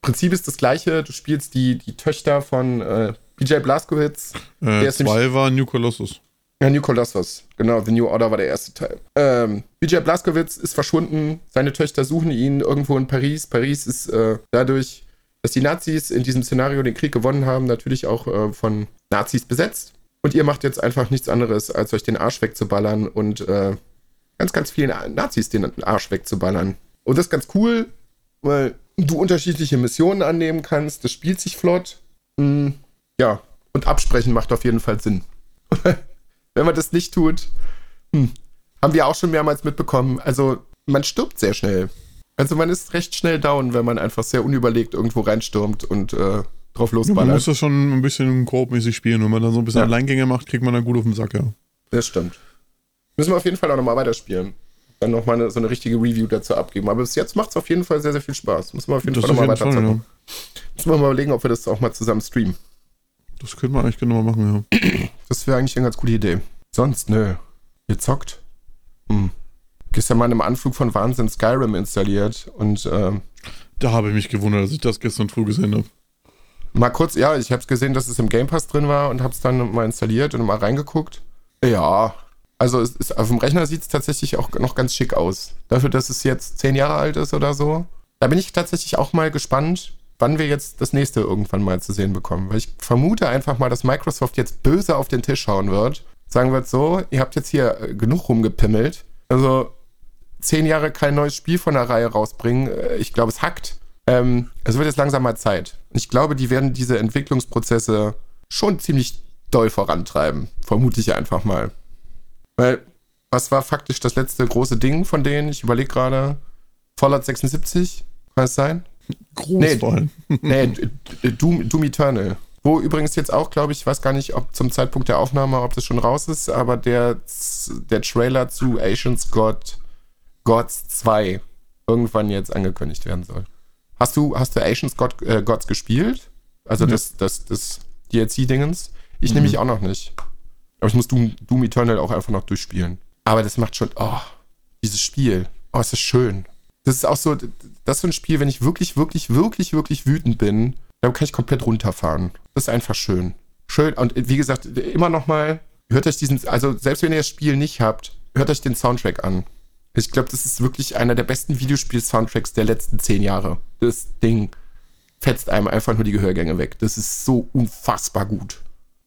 Prinzip ist das gleiche, du spielst die, die Töchter von äh, BJ Blazkowicz. Der Äh, nämlich- zwei war New Colossus. Ja, New Colossus. Genau, The New Order war der erste Teil. Ähm, BJ Blazkowicz ist verschwunden, seine Töchter suchen ihn irgendwo in Paris. Paris ist äh, dadurch, dass die Nazis in diesem Szenario den Krieg gewonnen haben, natürlich auch äh, von Nazis besetzt. Und ihr macht jetzt einfach nichts anderes, als euch den Arsch wegzuballern und äh, ganz, ganz vielen Nazis den Arsch wegzuballern. Und das ist ganz cool, weil du unterschiedliche Missionen annehmen kannst. Das spielt sich flott. Mm, ja, und absprechen macht auf jeden Fall Sinn. Wenn man das nicht tut, hm, haben wir auch schon mehrmals mitbekommen. Also, man stirbt sehr schnell. Also, man ist recht schnell down, wenn man einfach sehr unüberlegt irgendwo reinstürmt und äh, drauf Ja, man losballert. muss das schon ein bisschen koopmäßig spielen. Wenn man dann so ein bisschen Ja. Alleingänge macht, kriegt man dann gut auf den Sack, ja. Das stimmt. Müssen wir auf jeden Fall auch nochmal weiterspielen. Dann nochmal eine, so eine richtige Review dazu abgeben. Aber bis jetzt macht es auf jeden Fall sehr, sehr viel Spaß. Müssen wir auf jeden Das Fall nochmal jeden weiter Fall, zocken. ja. Müssen wir mal überlegen, ob wir das auch mal zusammen streamen. Das könnte man eigentlich genau machen, ja. Das wäre eigentlich eine ganz coole Idee. Sonst, nö. Ihr zockt? Hm. Gestern mal im Anflug von Wahnsinn Skyrim installiert und ähm, Da habe ich mich gewundert, dass ich das gestern früh gesehen habe. mal kurz, ja, ich habe es gesehen, dass es im Game Pass drin war und habe es dann mal installiert und mal reingeguckt. Ja, also es ist, auf dem Rechner sieht es tatsächlich auch noch ganz schick aus. Dafür, dass es jetzt zehn Jahre alt ist oder so. Da bin ich tatsächlich auch mal gespannt, wann wir jetzt das nächste irgendwann mal zu sehen bekommen. Weil ich vermute einfach mal, dass Microsoft jetzt böse auf den Tisch schauen wird. Sagen wird so, ihr habt jetzt hier äh, genug rumgepimmelt. Also zehn Jahre kein neues Spiel von der Reihe rausbringen. Äh, Ich glaube, es hackt. Ähm, es wird jetzt langsam mal Zeit. Ich glaube, die werden diese Entwicklungsprozesse schon ziemlich doll vorantreiben. Vermute ich einfach mal. Weil, was war faktisch das letzte große Ding von denen? Ich überlege gerade. Fallout 76? Kann es sein? Groß Nee. vor allem. Nee, D- D- Doom, Doom Eternal. Wo übrigens jetzt auch, glaube ich, ich weiß gar nicht, ob zum Zeitpunkt der Aufnahme, ob das schon raus ist, aber der, der Trailer zu Asians God, Gods 2 irgendwann jetzt angekündigt werden soll. Hast du, hast du Asians God, äh, Gods gespielt? Also Nee. das, das, das DLC-Dingens? Ich nämlich auch noch nicht. Aber ich muss Doom, Doom Eternal auch einfach noch durchspielen. Aber das macht schon, oh, dieses Spiel. Oh, es ist schön. Das ist auch so, das ist so ein Spiel, wenn ich wirklich, wirklich, wirklich, wirklich wütend bin, dann kann ich komplett runterfahren. Das ist einfach schön. Schön. Und wie gesagt, immer noch mal, hört euch diesen, also selbst wenn ihr das Spiel nicht habt, hört euch den Soundtrack an. Ich glaube, das ist wirklich einer der besten Videospiel-Soundtracks der letzten zehn Jahre. Das Ding fetzt einem einfach nur die Gehörgänge weg. Das ist so unfassbar gut.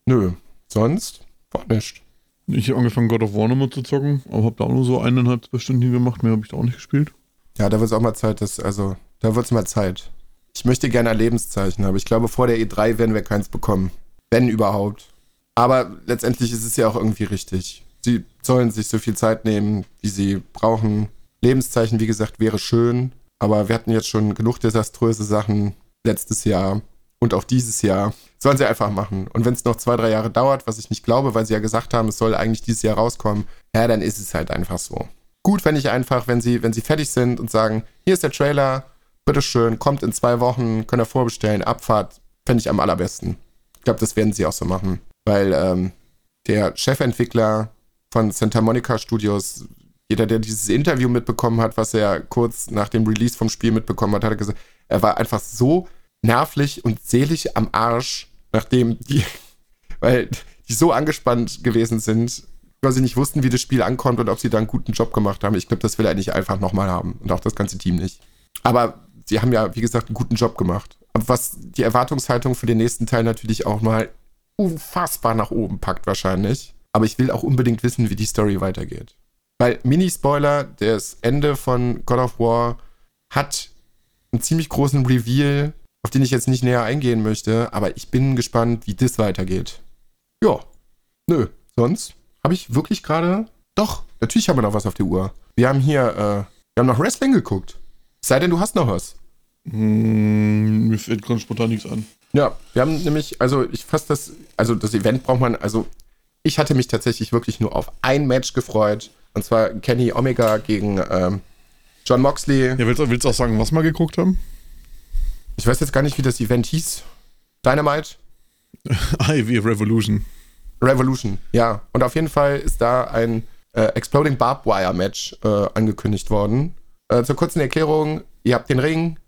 Nö. Sonst? War nicht. Ich habe angefangen, God of War nochmal zu zocken, aber habe da auch nur so eineinhalb, zwei Stunden gemacht. Mehr habe ich da auch nicht gespielt. Ja, da wird es auch mal Zeit, dass, also, da wird es mal Zeit. Ich möchte gerne ein Lebenszeichen, aber ich glaube, vor der E3 werden wir keins bekommen. Wenn überhaupt. Aber letztendlich ist es ja auch irgendwie richtig. Sie sollen sich so viel Zeit nehmen, wie sie brauchen. Lebenszeichen, wie gesagt, wäre schön. Aber wir hatten jetzt schon genug desaströse Sachen letztes Jahr und auch dieses Jahr. Sollen sie einfach machen. Und wenn es noch zwei, drei Jahre dauert, was ich nicht glaube, weil sie ja gesagt haben, es soll eigentlich dieses Jahr rauskommen, ja, dann ist es halt einfach so gut, wenn ich einfach, wenn sie, wenn sie fertig sind und sagen, hier ist der Trailer, bitteschön, kommt in zwei Wochen, könnt ihr vorbestellen, Abfahrt, fände ich am allerbesten. Ich glaube, das werden sie auch so machen. Weil ähm, der Chefentwickler von Santa Monica Studios, jeder, der dieses Interview mitbekommen hat, was er kurz nach dem Release vom Spiel mitbekommen hat, hat gesagt, er war einfach so nervlich und selig am Arsch, nachdem die, weil die so angespannt gewesen sind, weil sie nicht wussten, wie das Spiel ankommt und ob sie da einen guten Job gemacht haben. Ich glaube, das will er nicht einfach nochmal haben. Und auch das ganze Team nicht. Aber sie haben ja, wie gesagt, einen guten Job gemacht. Was die Erwartungshaltung für den nächsten Teil natürlich auch mal unfassbar nach oben packt, wahrscheinlich. Aber ich will auch unbedingt wissen, wie die Story weitergeht. Weil, Mini-Spoiler, das Ende von God of War hat einen ziemlich großen Reveal, auf den ich jetzt nicht näher eingehen möchte, aber ich bin gespannt, wie das weitergeht. Ja, nö, sonst habe ich wirklich gerade. Doch, natürlich haben wir noch was auf der Uhr. Wir haben hier, äh, wir haben noch Wrestling geguckt. Sei denn, du hast noch was. Hm, mir fällt ganz spontan nichts an. Ja, wir haben nämlich, also ich fasse das, also das Event braucht man, also ich hatte mich tatsächlich wirklich nur auf ein Match gefreut. Und zwar Kenny Omega gegen ähm, John Moxley. Ja, willst, willst du auch sagen, was wir geguckt haben? Ich weiß jetzt gar nicht, wie das Event hieß. Dynamite? Ivy Revolution. Revolution, ja. Und auf jeden Fall ist da ein äh, Exploding Barbed Wire Match äh, angekündigt worden. Äh, zur kurzen Erklärung, ihr habt den Ring,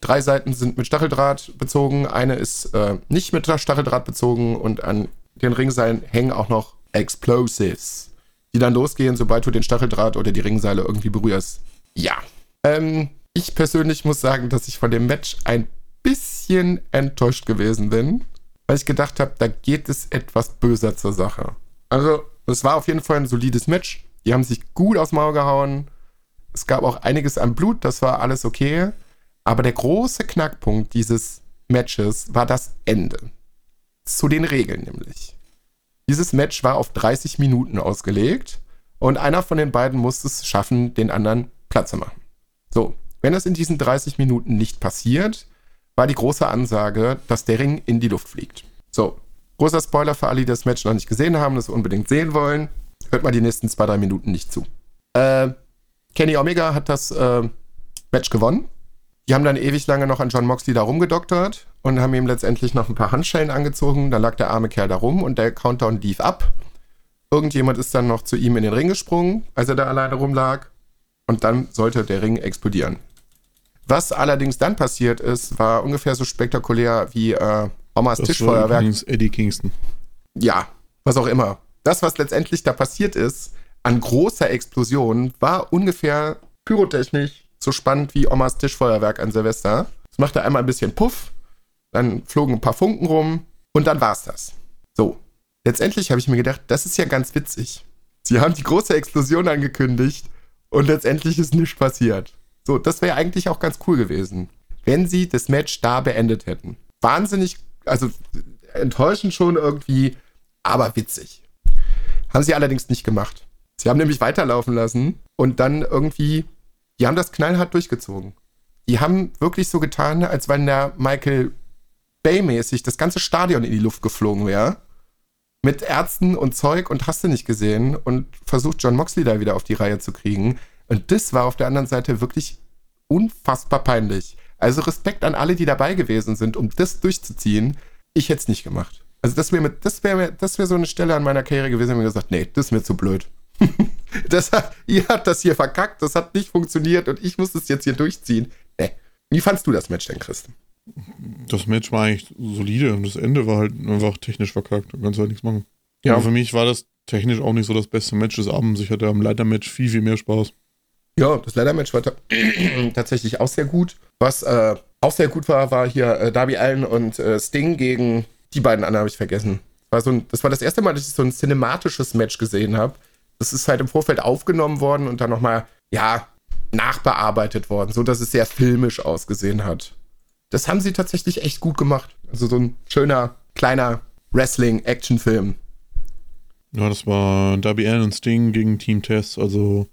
drei Seiten sind mit Stacheldraht bezogen, eine ist äh, nicht mit Stacheldraht bezogen und an den Ringseilen hängen auch noch Explosives, die dann losgehen, sobald du den Stacheldraht oder die Ringseile irgendwie berührst. Ja. Ähm, ich persönlich muss sagen, dass ich von dem Match ein bisschen enttäuscht gewesen bin, weil ich gedacht habe, da geht es etwas böser zur Sache. Also, es war auf jeden Fall ein solides Match. Die haben sich gut aufs Maul gehauen. Es gab auch einiges an Blut, das war alles okay. Aber der große Knackpunkt dieses Matches war das Ende. Zu den Regeln nämlich. Dieses Match war auf 30 Minuten ausgelegt und einer von den beiden musste es schaffen, den anderen Platz zu machen. So, wenn das in diesen 30 Minuten nicht passiert, war die große Ansage, dass der Ring in die Luft fliegt. So, großer Spoiler für alle, die das Match noch nicht gesehen haben, das unbedingt sehen wollen. Hört mal die nächsten zwei, drei Minuten nicht zu. Äh, Kenny Omega hat das äh, Match gewonnen. Die haben dann ewig lange noch an John Moxley da rumgedoktert und haben ihm letztendlich noch ein paar Handschellen angezogen. Da lag der arme Kerl da rum und der Countdown lief ab. Irgendjemand ist dann noch zu ihm in den Ring gesprungen, als er da alleine rumlag. Und dann sollte der Ring explodieren. Was allerdings dann passiert ist, war ungefähr so spektakulär wie äh, Omas das Tischfeuerwerk. Eddie Kingston. Ja, was auch immer. Das, was letztendlich da passiert ist, an großer Explosion, war ungefähr pyrotechnisch so spannend wie Omas Tischfeuerwerk an Silvester. Es machte einmal ein bisschen Puff, dann flogen ein paar Funken rum und dann war's das. So. Letztendlich habe ich mir gedacht, das ist ja ganz witzig. Sie haben die große Explosion angekündigt und letztendlich ist nichts passiert. So, das wäre eigentlich auch ganz cool gewesen, wenn sie das Match da beendet hätten. Wahnsinnig, also enttäuschend schon irgendwie, aber witzig. Haben sie allerdings nicht gemacht. Sie haben nämlich weiterlaufen lassen und dann irgendwie, die haben das knallhart durchgezogen. Die haben wirklich so getan, als wenn der Michael Bay-mäßig das ganze Stadion in die Luft geflogen wäre. Mit Ärzten und Zeug und hast du nicht gesehen und versucht John Moxley da wieder auf die Reihe zu kriegen. Und das war auf der anderen Seite wirklich unfassbar peinlich. Also Respekt an alle, die dabei gewesen sind, um das durchzuziehen. Ich hätte es nicht gemacht. Also das wäre das wär, das wär so eine Stelle an meiner Karriere gewesen, wo ich gesagt, nee, das ist mir zu blöd. das hat, ihr habt das hier verkackt, das hat nicht funktioniert und ich muss es jetzt hier durchziehen. Nee. Wie fandst du das Match denn, Christen? Das Match war eigentlich solide und das Ende war halt einfach technisch verkackt. Da kannst du halt nichts machen. Ja, Aber für mich war das technisch auch nicht so das beste Match des Abends. Ich hatte am Leitermatch viel, viel mehr Spaß. Ja, das Leather-Match war tatsächlich auch sehr gut. Was äh, auch sehr gut war, war hier äh, Darby Allen und äh, Sting gegen die beiden anderen, habe ich vergessen. War so ein, das war das erste Mal, dass ich so ein cinematisches Match gesehen habe. Das ist halt im Vorfeld aufgenommen worden und dann nochmal, ja, nachbearbeitet worden, so dass es sehr filmisch ausgesehen hat. Das haben sie tatsächlich echt gut gemacht. Also so ein schöner, kleiner Wrestling-Action-Film. Ja, das war Darby Allen und Sting gegen Team Test, also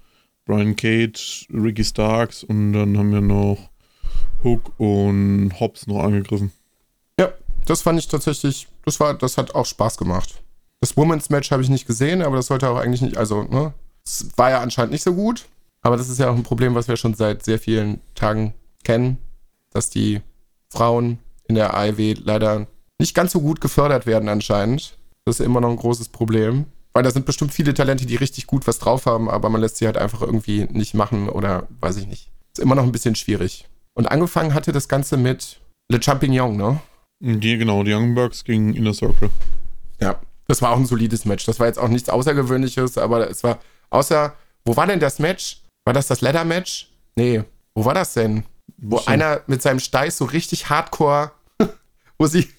Brian Cage, Ricky Starks und dann haben wir noch Hook und Hobbs noch angegriffen. Ja, das fand ich tatsächlich, das war, das hat auch Spaß gemacht. Das Women's Match habe ich nicht gesehen, aber das sollte auch eigentlich nicht, also, ne, es war ja anscheinend nicht so gut, aber das ist ja auch ein Problem, was wir schon seit sehr vielen Tagen kennen, dass die Frauen in der AEW leider nicht ganz so gut gefördert werden anscheinend. Das ist immer noch ein großes Problem. Weil da sind bestimmt viele Talente, die richtig gut was drauf haben, aber man lässt sie halt einfach irgendwie nicht machen oder weiß ich nicht. Ist immer noch ein bisschen schwierig. Und angefangen hatte das Ganze mit Le Champignon, ne? Die, genau, die Young Bucks gegen Inner Circle. Ja, das war auch ein solides Match. Das war jetzt auch nichts Außergewöhnliches, aber es war, außer, wo war denn das Match? War das das Leather-Match? Nee, wo war das denn? wo einer mit seinem Steiß so richtig hardcore, wo sie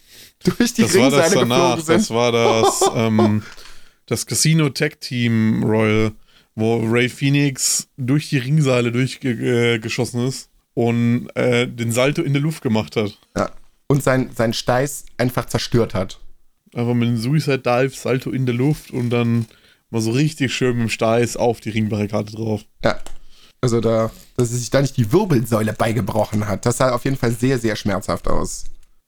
durch die das war das Ringseile danach, geflogen sind. das war das, ähm, das Casino Tech Team Royal, wo Ray Phoenix durch die Ringseile durchgeschossen ist und äh, den Salto in der Luft gemacht hat. ja. Und sein, sein Steiß einfach zerstört hat. Einfach mit einem Suicide Dive, Salto in der Luft und dann mal so richtig schön mit dem Steiß auf die Ringbarrikade drauf. Ja. Also da, dass er sich da nicht die Wirbelsäule beigebrochen hat. Das sah auf jeden Fall sehr, sehr schmerzhaft aus.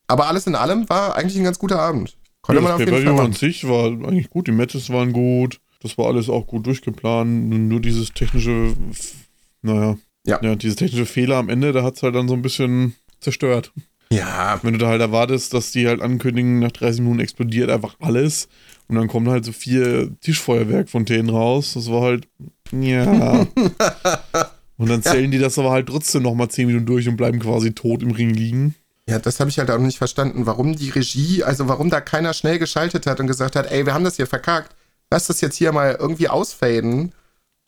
Aber alles in allem war eigentlich ein ganz guter Abend. Konnte Ja, man das Pay-Per-View an sich war eigentlich gut, die Matches waren gut, das war alles auch gut durchgeplant, nur dieses technische, naja, Ja. ja diese technische Fehler am Ende, da hat es halt dann so ein bisschen zerstört. Ja, Wenn du da halt erwartest, dass die halt ankündigen, nach 30 Minuten explodiert einfach alles und dann kommen halt so vier Tischfeuerwerkfontänen raus, das war halt, ja. und dann zählen die das aber halt trotzdem nochmal 10 Minuten durch und bleiben quasi tot im Ring liegen. Ja, das habe ich halt auch nicht verstanden, warum die Regie, also warum da keiner schnell geschaltet hat und gesagt hat, ey, wir haben das hier verkackt, lass das jetzt hier mal irgendwie ausfaden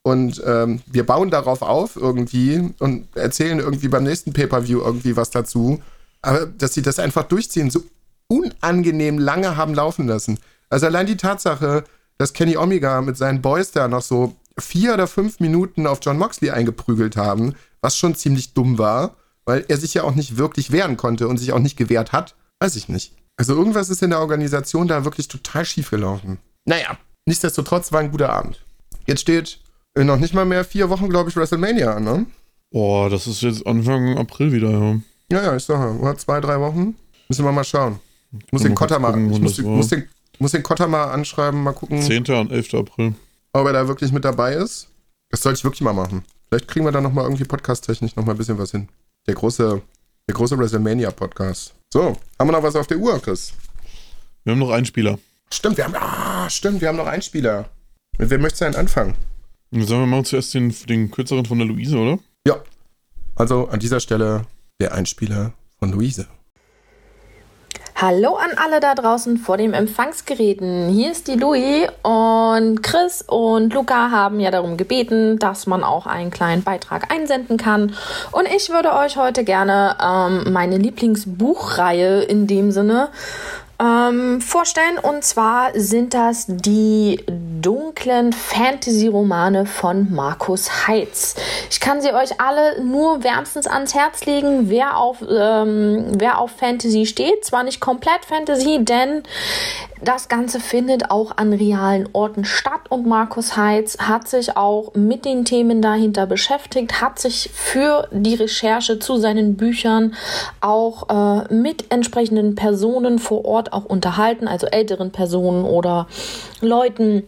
und ähm, wir bauen darauf auf irgendwie und erzählen irgendwie beim nächsten Pay-Per-View irgendwie was dazu. Aber dass sie das einfach durchziehen, so unangenehm lange haben laufen lassen. Also allein die Tatsache, dass Kenny Omega mit seinen Boys da noch so vier oder fünf Minuten auf John Moxley eingeprügelt haben, was schon ziemlich dumm war, weil er sich ja auch nicht wirklich wehren konnte und sich auch nicht gewehrt hat, weiß ich nicht. Also irgendwas ist in der Organisation da wirklich total schief gelaufen. Naja, nichtsdestotrotz war ein guter Abend. Jetzt steht noch nicht mal mehr vier Wochen, glaube ich, WrestleMania an, ne? Boah, das ist jetzt Anfang April wieder, ja. Ja, ja, ich sage, oder zwei, drei Wochen. Müssen wir mal schauen. Ich muss den Kotter mal, gucken, ich muss, den, muss den Kotter mal anschreiben, mal gucken, 10. und 11. April. ob er da wirklich mit dabei ist. Das sollte ich wirklich mal machen. Vielleicht kriegen wir da nochmal irgendwie podcast-technisch nochmal ein bisschen was hin. Der große, der große WrestleMania-Podcast. So, haben wir noch was auf der Uhr, Chris? Wir haben noch einen Spieler. Stimmt, wir haben, ah, stimmt, wir haben noch einen Spieler. Mit wem möchtest du denn anfangen? Sagen wir mal zuerst den, den kürzeren von der Luise, oder? Ja. Also an dieser Stelle der Einspieler von Luise. Hallo an alle da draußen vor den Empfangsgeräten. Hier ist die Louis und Chris und Luca haben ja darum gebeten, dass man auch einen kleinen Beitrag einsenden kann. Und ich würde euch heute gerne ähm, meine Lieblingsbuchreihe in dem Sinne ähm, vorstellen. Und zwar sind das die dunklen Fantasy-Romane von Markus Heitz. Ich kann sie euch alle nur wärmstens ans Herz legen, wer auf, ähm, wer auf Fantasy steht. Zwar nicht komplett Fantasy, denn das Ganze findet auch an realen Orten statt und Markus Heitz hat sich auch mit den Themen dahinter beschäftigt, hat sich für die Recherche zu seinen Büchern auch äh, mit entsprechenden Personen vor Ort auch unterhalten, also älteren Personen oder Leuten,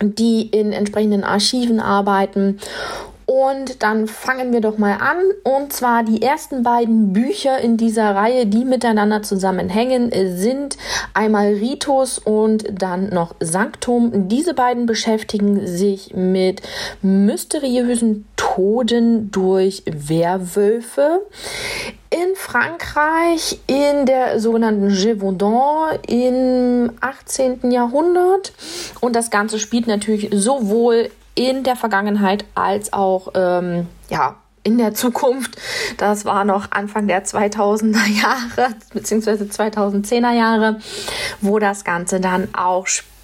die in entsprechenden Archiven arbeiten. Und dann fangen wir doch mal an. Und zwar die ersten beiden Bücher in dieser Reihe, die miteinander zusammenhängen, sind einmal Ritus und dann noch Sanctum. Diese beiden beschäftigen sich mit mysteriösen Toden durch Werwölfe. In Frankreich in der sogenannten Gévaudan im 18. Jahrhundert. Und das Ganze spielt natürlich sowohl in der Vergangenheit als auch ähm, ja, in der Zukunft. Das war noch Anfang der 2000er Jahre beziehungsweise 2010er Jahre, wo das Ganze dann auch spielt.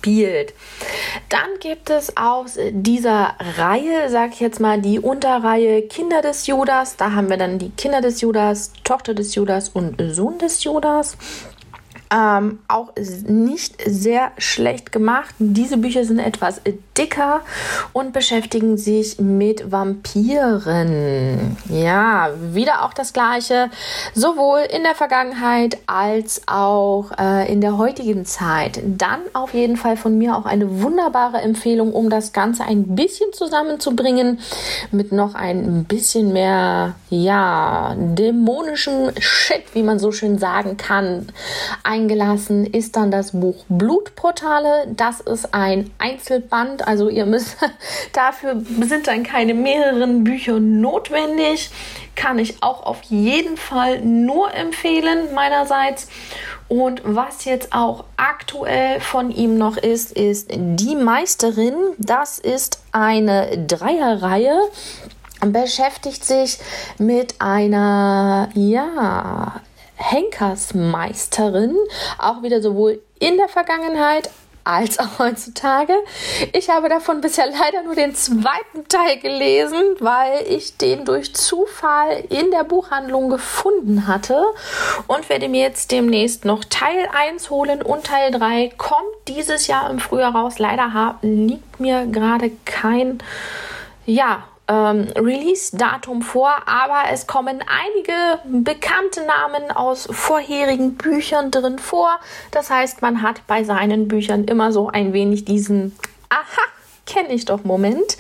Dann gibt es aus dieser Reihe, sag ich jetzt mal, die Unterreihe Kinder des Judas. Da haben wir dann die Kinder des Judas, Tochter des Judas und Sohn des Judas. Ähm, auch nicht sehr schlecht gemacht. Diese Bücher sind etwas dicker und beschäftigen sich mit Vampiren. Ja, wieder auch das gleiche, sowohl in der Vergangenheit als auch äh, in der heutigen Zeit. Dann auf jeden Fall von mir auch eine wunderbare Empfehlung, um das Ganze ein bisschen zusammenzubringen mit noch ein bisschen mehr, ja, dämonischem Shit, wie man so schön sagen kann. Ein eingelassen ist dann das Buch Blutportale. Das ist ein Einzelband, also ihr müsst dafür sind dann keine mehreren Bücher notwendig. Kann ich auch auf jeden Fall nur empfehlen meinerseits. Und was jetzt auch aktuell von ihm noch ist, ist Die Meisterin. Das ist eine Dreierreihe beschäftigt sich mit einer, ja, Henkersmeisterin, auch wieder sowohl in der Vergangenheit als auch heutzutage. Ich habe davon bisher leider nur den zweiten Teil gelesen, weil ich den durch Zufall in der Buchhandlung gefunden hatte und werde mir jetzt demnächst noch Teil 1 holen und Teil 3 kommt dieses Jahr im Frühjahr raus. Leider liegt mir gerade kein ja, ähm, Release-Datum vor, aber es kommen einige bekannte Namen aus vorherigen Büchern drin vor. Das heißt, man hat bei seinen Büchern immer so ein wenig diesen Aha, kenne ich doch Moment.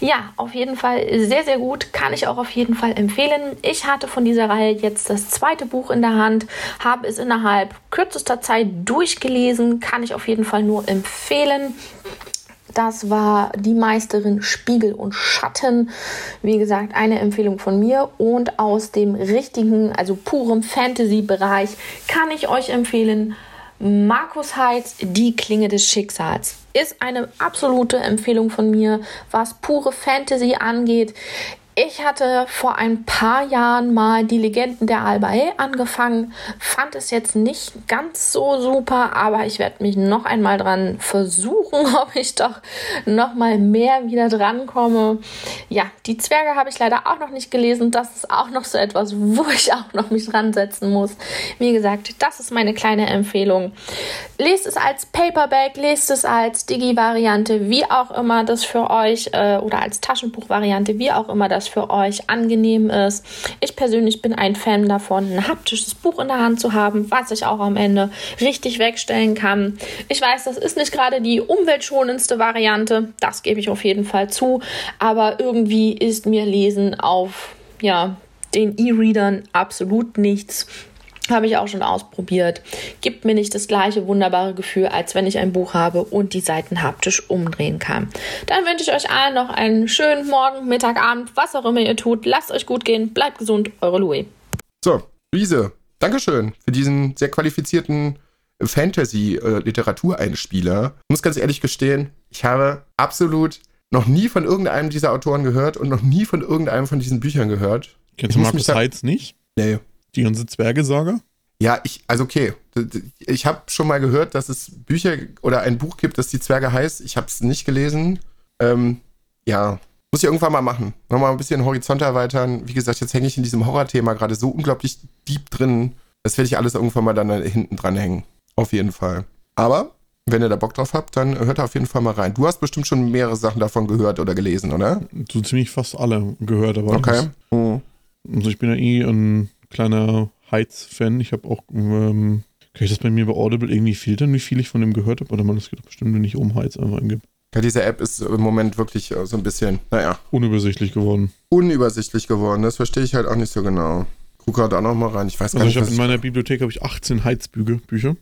Ja, auf jeden Fall sehr, sehr gut. Kann ich auch auf jeden Fall empfehlen. Ich hatte von dieser Reihe jetzt das zweite Buch in der Hand, habe es innerhalb kürzester Zeit durchgelesen. Kann ich auf jeden Fall nur empfehlen. Das war die Meisterin Spiegel und Schatten. Wie gesagt, eine Empfehlung von mir. Und aus dem richtigen, also purem Fantasy-Bereich kann ich euch empfehlen, Markus Heitz, Die Klinge des Schicksals. Ist eine absolute Empfehlung von mir, was pure Fantasy angeht. Ich hatte vor ein paar Jahren mal die Legenden der Albae angefangen, fand es jetzt nicht ganz so super, aber ich werde mich noch einmal dran versuchen, ob ich doch noch mal mehr wieder drankomme. Ja, die Zwerge habe ich leider auch noch nicht gelesen. Das ist auch noch so etwas, wo ich auch noch mich dran setzen muss. Wie gesagt, das ist meine kleine Empfehlung. Lest es als Paperback, lest es als Digi-Variante, wie auch immer das für euch äh, oder als Taschenbuch-Variante, wie auch immer das das für euch angenehm ist. Ich persönlich bin ein Fan davon, ein haptisches Buch in der Hand zu haben, was ich auch am Ende richtig wegstellen kann. Ich weiß, das ist nicht gerade die umweltschonendste Variante, das gebe ich auf jeden Fall zu, aber irgendwie ist mir Lesen auf ja, den E-Readern absolut nichts. Habe ich auch schon ausprobiert. Gibt mir nicht das gleiche wunderbare Gefühl, als wenn ich ein Buch habe und die Seiten haptisch umdrehen kann. Dann wünsche ich euch allen noch einen schönen Morgen, Mittag, Abend, was auch immer ihr tut. Lasst euch gut gehen, bleibt gesund, eure Louis. So, Luise, Dankeschön für diesen sehr qualifizierten Fantasy-Literatureinspieler. Ich muss ganz ehrlich gestehen, ich habe absolut noch nie von irgendeinem dieser Autoren gehört und noch nie von irgendeinem von diesen Büchern gehört. Kennst du Markus Heitz nicht? Nee. Die ganze Zwerge-Saga? Ja, ich, also okay. Ich habe schon mal gehört, dass es Bücher oder ein Buch gibt, das die Zwerge heißt. Ich habe es nicht gelesen. Ähm, ja, muss ich irgendwann mal machen. Nochmal ein bisschen Horizont erweitern. Wie gesagt, jetzt hänge ich in diesem Horrorthema gerade so unglaublich deep drin. Das werde ich alles irgendwann mal dann hinten dran hängen. Auf jeden Fall. Aber wenn ihr da Bock drauf habt, dann hört auf jeden Fall mal rein. Du hast bestimmt schon mehrere Sachen davon gehört oder gelesen, oder? So ziemlich fast alle gehört, aber. Okay. Das, also ich bin ja eh ein kleiner Heiz-Fan. Ich habe auch, ähm, kann ich das bei mir bei Audible irgendwie filtern, wie viel ich von dem gehört habe? Oder man, das geht bestimmt, wenn ich um Heiz einfach eingebe. Ja, diese App ist im Moment wirklich äh, so ein bisschen, naja. Unübersichtlich geworden. Unübersichtlich geworden, das verstehe ich halt auch nicht so genau. Guck gerade auch noch mal rein. Ich weiß gar also nicht, ich In meiner Bibliothek habe ich 18 Heizbücher.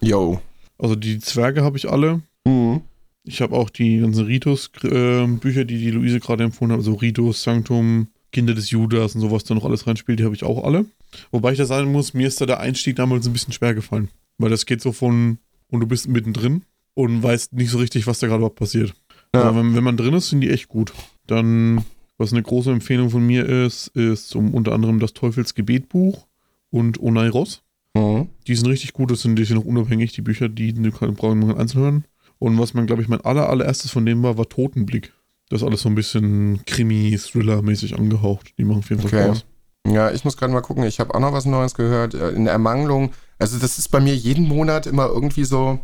Yo. Also die Zwerge habe ich alle. Mhm. Ich habe auch die ganzen Ritus-Bücher, äh, die die Luise gerade empfohlen hat. Also Ritus, Sanctum, Kinder des Judas und sowas da noch alles reinspielt, die habe ich auch alle. Wobei ich da sagen muss, mir ist da der Einstieg damals ein bisschen schwer gefallen. Weil das geht so von, und du bist mittendrin und weißt nicht so richtig, was da gerade überhaupt passiert. Ja. Aber wenn, wenn man drin ist, sind die echt gut. Dann, was eine große Empfehlung von mir ist, ist um, unter anderem das Teufelsgebetbuch und Oneiros. Mhm. Die sind richtig gut, das sind, die sind noch unabhängig, die Bücher, die, die brauchen man einzeln hören. Und was man, glaube ich, mein aller, allererstes von dem war, war Totenblick. Das ist alles so ein bisschen Krimi-Thriller-mäßig angehaucht. Die machen auf jeden Fall okay. Spaß. Ja, ich muss gerade mal gucken. Ich habe auch noch was Neues gehört. Äh, in Ermangelung. Also, das ist bei mir jeden Monat immer irgendwie so.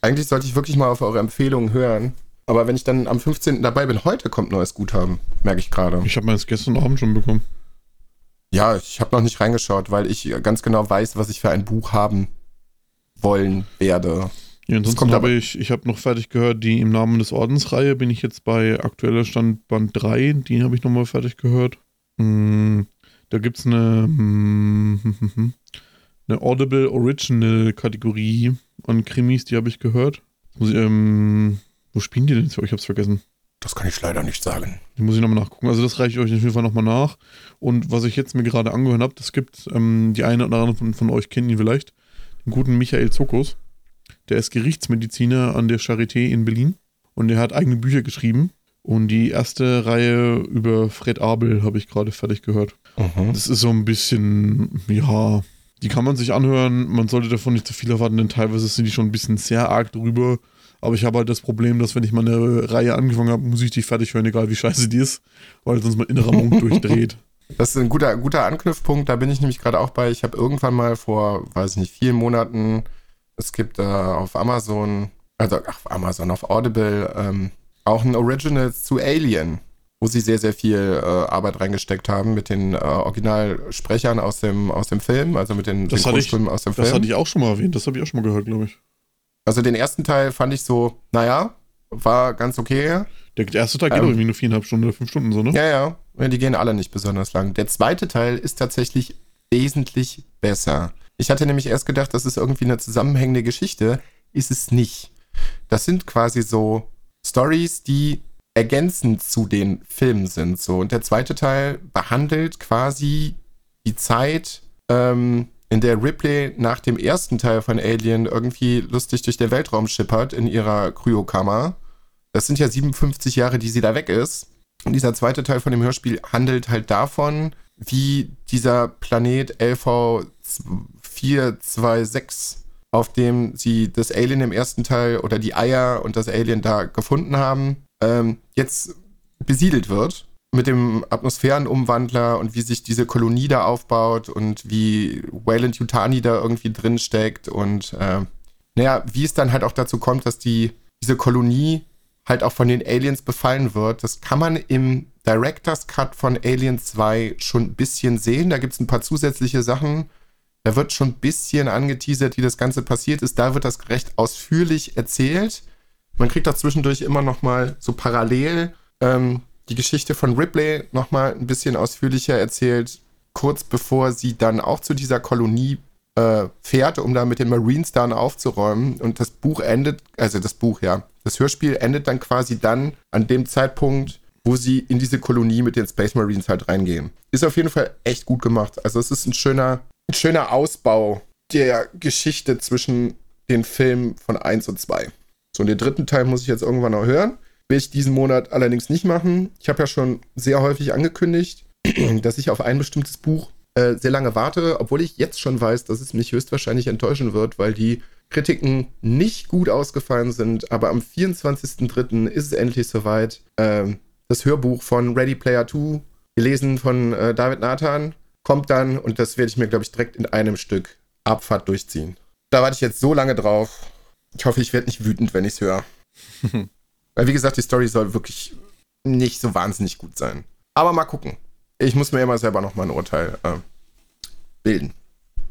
Eigentlich sollte ich wirklich mal auf eure Empfehlungen hören. Aber wenn ich dann am 15. dabei bin, heute kommt neues Guthaben, merke ich gerade. Ich habe meins gestern Abend schon bekommen. Ja, ich habe noch nicht reingeschaut, weil ich ganz genau weiß, was ich für ein Buch haben wollen werde. Ja, ansonsten habe ich, ich habe noch fertig gehört, die im Namen des Ordensreihe bin ich jetzt bei aktueller Stand Band 3, die habe ich nochmal fertig gehört. Hm, da gibt es eine, hm, eine Audible Original Kategorie an Krimis, die habe ich gehört. Ich, ähm, wo spielen die denn jetzt? Ich habe es vergessen. Das kann ich leider nicht sagen. Die muss ich nochmal nachgucken. Also das reiche ich euch auf jeden Fall nochmal nach. Und was ich jetzt mir gerade angehört habe, das gibt ähm, die eine oder andere von, von euch kennen ihn vielleicht, den guten Michael Zuckos. Der ist Gerichtsmediziner an der Charité in Berlin und der hat eigene Bücher geschrieben Und die erste Reihe über Fred Abel habe ich gerade fertig gehört. Mhm. Das ist so ein bisschen, ja, die kann man sich anhören. Man sollte davon nicht zu viel erwarten, denn teilweise sind die schon ein bisschen sehr arg drüber. Aber ich habe halt das Problem, dass wenn ich mal eine Reihe angefangen habe, muss ich die fertig hören, egal wie scheiße die ist, weil sonst mein innerer Monk durchdreht. Das ist ein guter, guter Anknüpfpunkt, da bin ich nämlich gerade auch bei. Ich habe irgendwann mal vor, weiß ich nicht, vielen Monaten, es gibt äh, auf Amazon, also auf Amazon, auf Audible, ähm, auch ein Originals zu Alien, wo sie sehr, sehr viel äh, Arbeit reingesteckt haben mit den äh, Originalsprechern aus dem, aus dem Film, also mit den Das hatte ich- Synchronstimmen aus dem Das Film. hatte ich auch schon mal erwähnt, das habe ich auch schon mal gehört, glaube ich. Also den ersten Teil fand ich so, naja, war ganz okay. Der erste Teil geht Ähm. doch irgendwie nur viereinhalb Stunden oder fünf Stunden so, ne? Ja, ja. Ja, Die gehen alle nicht besonders lang. Der zweite Teil ist tatsächlich wesentlich besser. Ich hatte nämlich erst gedacht, das ist irgendwie eine zusammenhängende Geschichte. Ist es nicht. Das sind quasi so Stories, die ergänzend zu den Filmen sind. So. Und der zweite Teil behandelt quasi die Zeit, ähm, in der Ripley nach dem ersten Teil von Alien irgendwie lustig durch den Weltraum schippert in ihrer Kryokammer. Das sind ja 57 Jahre, die sie da weg ist. Und dieser zweite Teil von dem Hörspiel handelt halt davon, wie dieser Planet LV426, auf dem sie das Alien im ersten Teil oder die Eier und das Alien da gefunden haben, ähm, jetzt besiedelt wird mit dem Atmosphärenumwandler und wie sich diese Kolonie da aufbaut und wie Wayland Yutani da irgendwie drin steckt und äh, naja, wie es dann halt auch dazu kommt, dass die diese Kolonie halt auch von den Aliens befallen wird. Das kann man im Director's Cut von Alien 2 schon ein bisschen sehen. Da gibt es ein paar zusätzliche Sachen. Da wird schon ein bisschen angeteasert, wie das Ganze passiert ist. Da wird das recht ausführlich erzählt. Man kriegt da zwischendurch immer noch mal so parallel ähm, die Geschichte von Ripley noch mal ein bisschen ausführlicher erzählt, kurz bevor sie dann auch zu dieser Kolonie äh, fährt, um da mit den Marines dann aufzuräumen. Und das Buch endet, also das Buch, ja, das Hörspiel endet dann quasi dann an dem Zeitpunkt, wo sie in diese Kolonie mit den Space Marines halt reingehen. Ist auf jeden Fall echt gut gemacht. Also es ist ein schöner, ein schöner Ausbau der Geschichte zwischen den Filmen von 1 und 2. So, und den dritten Teil muss ich jetzt irgendwann noch hören. Will ich diesen Monat allerdings nicht machen. Ich habe ja schon sehr häufig angekündigt, dass ich auf ein bestimmtes Buch äh, sehr lange warte, obwohl ich jetzt schon weiß, dass es mich höchstwahrscheinlich enttäuschen wird, weil die Kritiken nicht gut ausgefallen sind. Aber am 24.03. ist es endlich soweit. Ähm, das Hörbuch von Ready Player 2, gelesen von äh, David Nathan, kommt dann und das werde ich mir, glaube ich, direkt in einem Stück Abfahrt durchziehen. Da warte ich jetzt so lange drauf. Ich hoffe, ich werde nicht wütend, wenn ich es höre. Weil, wie gesagt, die Story soll wirklich nicht so wahnsinnig gut sein. Aber mal gucken. Ich muss mir immer selber noch mal ein Urteil äh, bilden.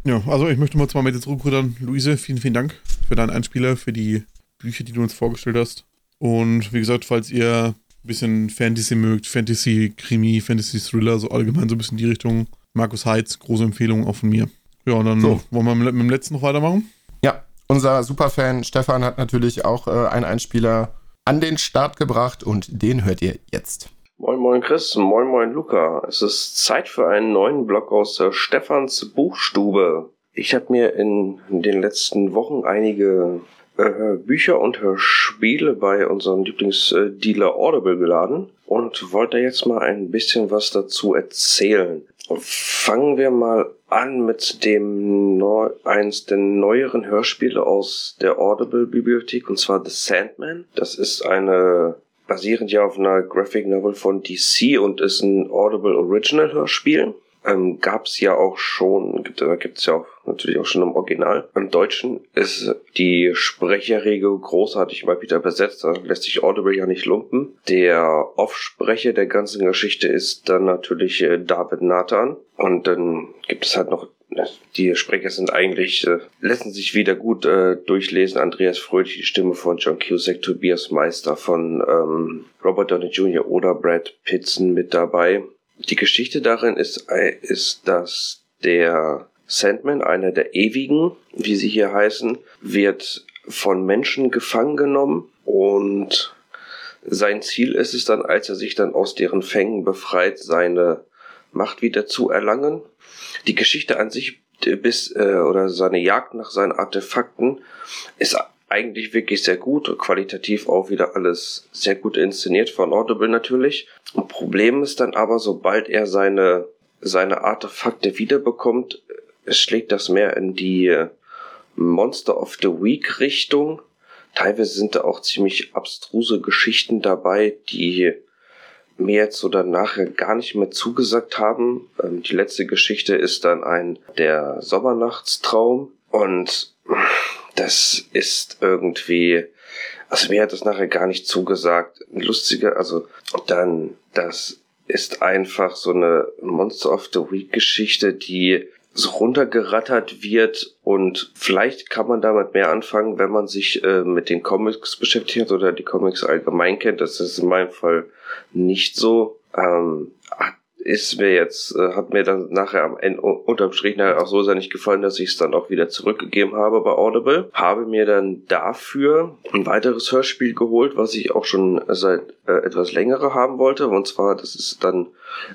Ja, also ich möchte mal zwar mit dir zurückrudern. Luise, vielen, vielen Dank für deinen Einspieler, für die Bücher, die du uns vorgestellt hast. Und wie gesagt, falls ihr ein bisschen Fantasy mögt, Fantasy, Krimi, Fantasy Thriller, so allgemein so ein bisschen die Richtung, Markus Heitz, große Empfehlung auch von mir. Ja, und dann So. wollen wir mit, mit dem letzten noch weitermachen. Ja, unser Superfan Stefan hat natürlich auch äh, einen Einspieler an den Start gebracht und den hört ihr jetzt. Moin Moin Chris, Moin Moin Luca. Es ist Zeit für einen neuen Blog aus der Stefans Buchstube. Ich habe mir in den letzten Wochen einige äh, Bücher und Hörspiele bei unserem Lieblingsdealer Audible geladen und wollte jetzt mal ein bisschen was dazu erzählen. Fangen wir mal an mit dem neu, eins der neueren Hörspiele aus der Audible Bibliothek und zwar The Sandman. Das ist eine basierend ja auf einer Graphic Novel von DC und ist ein Audible Original Hörspiel. Ähm, gab's ja auch schon, gibt, da gibt's ja auch natürlich auch schon im Original. Im Deutschen ist die Sprecherregel großartig mal wieder besetzt, da lässt sich Audible ja nicht lumpen. Der Off-Sprecher der ganzen Geschichte ist dann natürlich äh, David Nathan und dann gibt es halt noch die Sprecher sind eigentlich, äh, lassen sich wieder gut äh, durchlesen. Andreas Fröhlich, die Stimme von John Cusack, Tobias Meister von ähm, Robert Downey Jr. oder Brad Pitson mit dabei. Die Geschichte darin ist, äh, ist, dass der Sandman, einer der Ewigen, wie sie hier heißen, wird von Menschen gefangen genommen und sein Ziel ist es dann, als er sich dann aus deren Fängen befreit, seine Macht wieder zu erlangen. Die Geschichte an sich äh, bis äh, oder seine Jagd nach seinen Artefakten ist eigentlich wirklich sehr gut, qualitativ auch wieder alles sehr gut inszeniert von Audible natürlich. Ein Problem ist dann aber, sobald er seine, seine Artefakte wiederbekommt, schlägt das mehr in die Monster of the Week Richtung. Teilweise sind da auch ziemlich abstruse Geschichten dabei, die mir jetzt oder nachher gar nicht mehr zugesagt haben. Ähm, die letzte Geschichte ist dann ein der Sommernachtstraum und das ist irgendwie, also mir hat das nachher gar nicht zugesagt. Lustiger, also dann, das ist einfach so eine Monster of the Week Geschichte, die so runtergerattert wird und vielleicht kann man damit mehr anfangen, wenn man sich äh, mit den Comics beschäftigt oder die Comics allgemein kennt. Das ist in meinem Fall nicht so. Ähm, ist mir jetzt, äh, hat mir dann nachher am Ende unterm Strich nachher auch so sehr nicht gefallen, dass ich es dann auch wieder zurückgegeben habe bei Audible. Habe mir dann dafür ein weiteres Hörspiel geholt, was ich auch schon seit äh, etwas längere haben wollte. Und zwar, das ist dann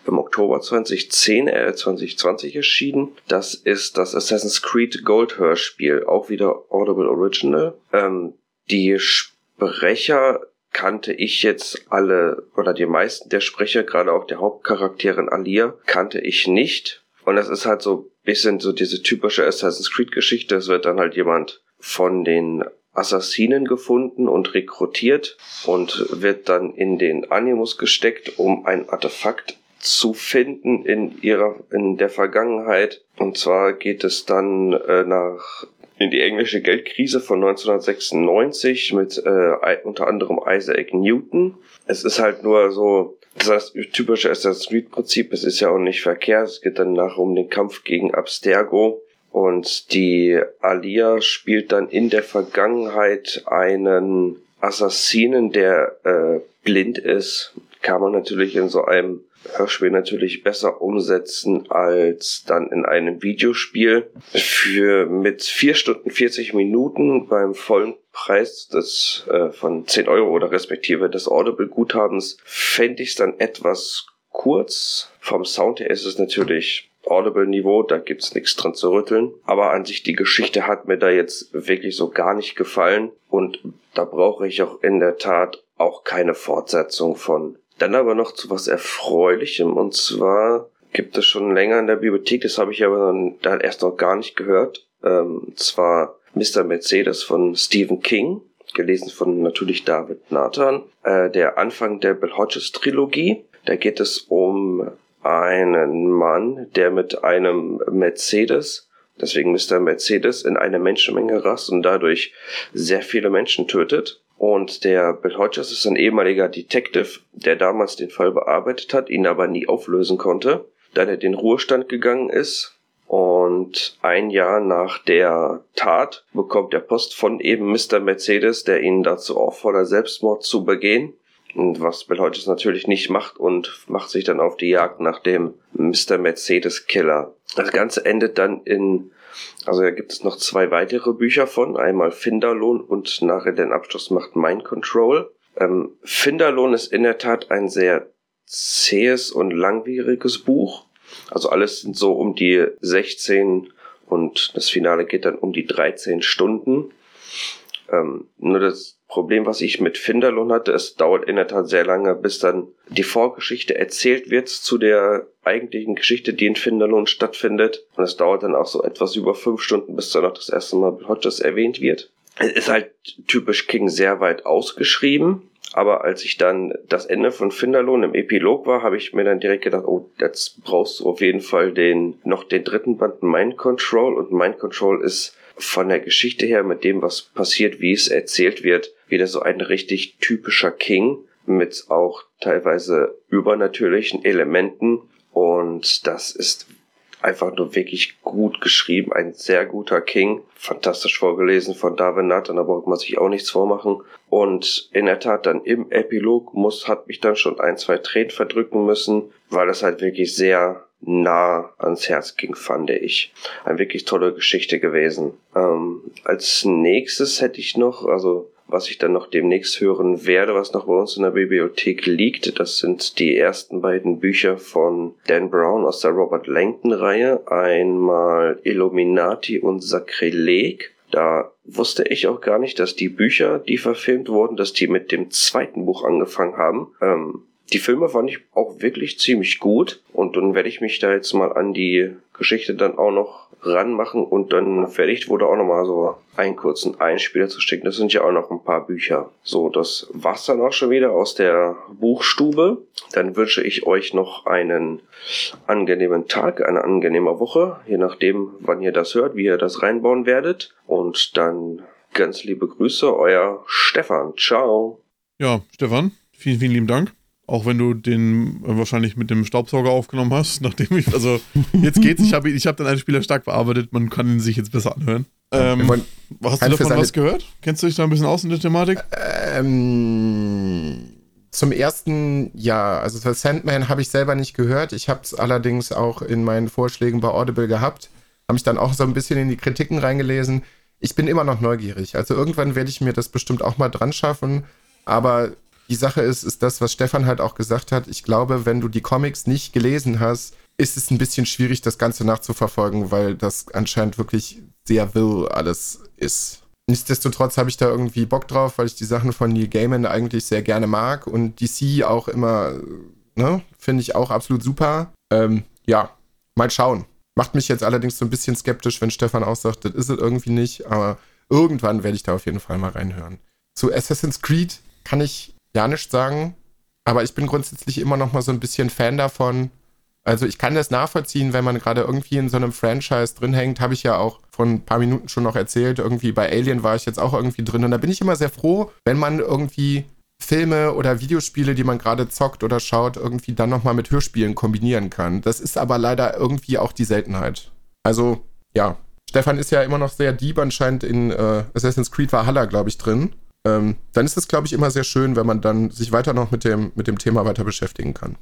im Oktober 2010, äh, 2020 erschienen. Das ist das Assassin's Creed Gold Hörspiel, auch wieder Audible Original. Ähm, die Sprecher kannte ich jetzt alle oder die meisten der Sprecher, gerade auch der Hauptcharakterin Alia, kannte ich nicht. Und das ist halt so bisschen so diese typische Assassin's Creed Geschichte. Es wird dann halt jemand von den Assassinen gefunden und rekrutiert und wird dann in den Animus gesteckt, um ein Artefakt zu finden in ihrer in der Vergangenheit und zwar geht es dann äh, nach die englische Geldkrise von 1996 mit äh, unter anderem Isaac Newton. Es ist halt nur so, das typische Assassin's Creed Prinzip, es ist ja auch nicht verkehrt, es geht dann nachher um den Kampf gegen Abstergo und die Alia spielt dann in der Vergangenheit einen Assassinen, der äh, blind ist. Kann man natürlich in so einem Hörspiel natürlich besser umsetzen als dann in einem Videospiel. Für mit vier Stunden 40 Minuten beim vollen Preis des äh, von 10 Euro oder respektive des Audible-Guthabens fände ich es dann etwas kurz. Vom Sound her ist es natürlich Audible-Niveau, da gibt's nichts dran zu rütteln. Aber an sich die Geschichte hat mir da jetzt wirklich so gar nicht gefallen und da brauche ich auch in der Tat auch keine Fortsetzung von. Dann aber noch zu was Erfreulichem und zwar gibt es schon länger in der Bibliothek, das habe ich aber dann erst noch gar nicht gehört. Ähm, zwar Mr. Mercedes von Stephen King, gelesen von natürlich David Nathan, äh, der Anfang der Bill Hodges Trilogie. Da geht es um einen Mann, der mit einem Mercedes, deswegen Mr. Mercedes, in eine Menschenmenge rast und dadurch sehr viele Menschen tötet. Und der Bill Hodges ist ein ehemaliger Detective, der damals den Fall bearbeitet hat, ihn aber nie auflösen konnte, da er den Ruhestand gegangen ist. Und ein Jahr nach der Tat bekommt er Post von eben Mr. Mercedes, der ihn dazu auffordert, Selbstmord zu begehen. Und was Bill Hodges natürlich nicht macht und macht sich dann auf die Jagd nach dem Mr. Mercedes Killer. Das Ganze endet dann in also da gibt es noch zwei weitere Bücher von, einmal Finderlohn und nachher den Abschluss macht Mind Control. Ähm, Finderlohn ist in der Tat ein sehr zähes und langwieriges Buch. Also alles sind so um die 16 und das Finale geht dann um die 13 Stunden. Ähm, nur das Problem, was ich mit Finderlohn hatte, es dauert in der Tat sehr lange, bis dann die Vorgeschichte erzählt wird zu der eigentlichen Geschichte, die in Finderlohn stattfindet. Und es dauert dann auch so etwas über fünf Stunden, bis dann auch das erste Mal Hodges erwähnt wird. Es ist halt typisch King sehr weit ausgeschrieben. Aber als ich dann das Ende von Finderlohn im Epilog war, habe ich mir dann direkt gedacht, oh, jetzt brauchst du auf jeden Fall den, noch den dritten Band Mind Control. Und Mind Control ist von der Geschichte her mit dem, was passiert, wie es erzählt wird, wieder so ein richtig typischer King mit auch teilweise übernatürlichen Elementen und das ist einfach nur wirklich gut geschrieben, ein sehr guter King, fantastisch vorgelesen von Darwin Nathan, da braucht man sich auch nichts vormachen und in der Tat dann im Epilog muss, hat mich dann schon ein, zwei Tränen verdrücken müssen, weil es halt wirklich sehr nah ans Herz ging, fand ich. Eine wirklich tolle Geschichte gewesen. Ähm, als nächstes hätte ich noch, also was ich dann noch demnächst hören werde, was noch bei uns in der Bibliothek liegt. Das sind die ersten beiden Bücher von Dan Brown aus der Robert Langton Reihe. Einmal Illuminati und Sakrileg. Da wusste ich auch gar nicht, dass die Bücher, die verfilmt wurden, dass die mit dem zweiten Buch angefangen haben. Ähm, die Filme fand ich auch wirklich ziemlich gut und dann werde ich mich da jetzt mal an die Geschichte dann auch noch ranmachen und dann fertig wurde auch noch mal so einen kurzen Einspieler zu schicken. Das sind ja auch noch ein paar Bücher. So, das war's dann auch schon wieder aus der Buchstube. Dann wünsche ich euch noch einen angenehmen Tag, eine angenehme Woche, je nachdem, wann ihr das hört, wie ihr das reinbauen werdet. Und dann ganz liebe Grüße, euer Stefan. Ciao. Ja, Stefan, vielen, vielen lieben Dank. Auch wenn du den äh, wahrscheinlich mit dem Staubsauger aufgenommen hast, nachdem ich, also jetzt geht's, ich habe ich hab dann einen Spieler stark bearbeitet, man kann ihn sich jetzt besser anhören. Ähm, hast du davon was gehört? Kennst du dich da ein bisschen aus in der Thematik? Ähm, zum ersten, ja, also für Sandman habe ich selber nicht gehört. Ich habe es allerdings auch in meinen Vorschlägen bei Audible gehabt. Habe mich dann auch so ein bisschen in die Kritiken reingelesen. Ich bin immer noch neugierig. Also irgendwann werde ich mir das bestimmt auch mal dran schaffen. Aber die Sache ist, ist das, was Stefan halt auch gesagt hat. Ich glaube, wenn du die Comics nicht gelesen hast, ist es ein bisschen schwierig, das Ganze nachzuverfolgen, weil das anscheinend wirklich sehr will alles ist. Nichtsdestotrotz habe ich da irgendwie Bock drauf, weil ich die Sachen von Neil Gaiman eigentlich sehr gerne mag und DC auch immer, ne, finde ich auch absolut super. Ähm, ja, mal schauen. Macht mich jetzt allerdings so ein bisschen skeptisch, wenn Stefan auch sagt, das ist es irgendwie nicht, aber irgendwann werde ich da auf jeden Fall mal reinhören. Zu Assassin's Creed kann ich ja nichts sagen. Aber ich bin grundsätzlich immer noch mal so ein bisschen Fan davon. Also ich kann das nachvollziehen, wenn man gerade irgendwie in so einem Franchise drin hängt, habe ich ja auch vor ein paar Minuten schon noch erzählt. Irgendwie bei Alien war ich jetzt auch irgendwie drin. Und da bin ich immer sehr froh, wenn man irgendwie Filme oder Videospiele, die man gerade zockt oder schaut, irgendwie dann nochmal mit Hörspielen kombinieren kann. Das ist aber leider irgendwie auch die Seltenheit. Also, ja. Stefan ist ja immer noch sehr deep anscheinend in äh, Assassin's Creed Valhalla, glaube ich, drin ähm, dann ist es, glaube ich, immer sehr schön, wenn man dann sich weiter noch mit dem, mit dem Thema weiter beschäftigen kann.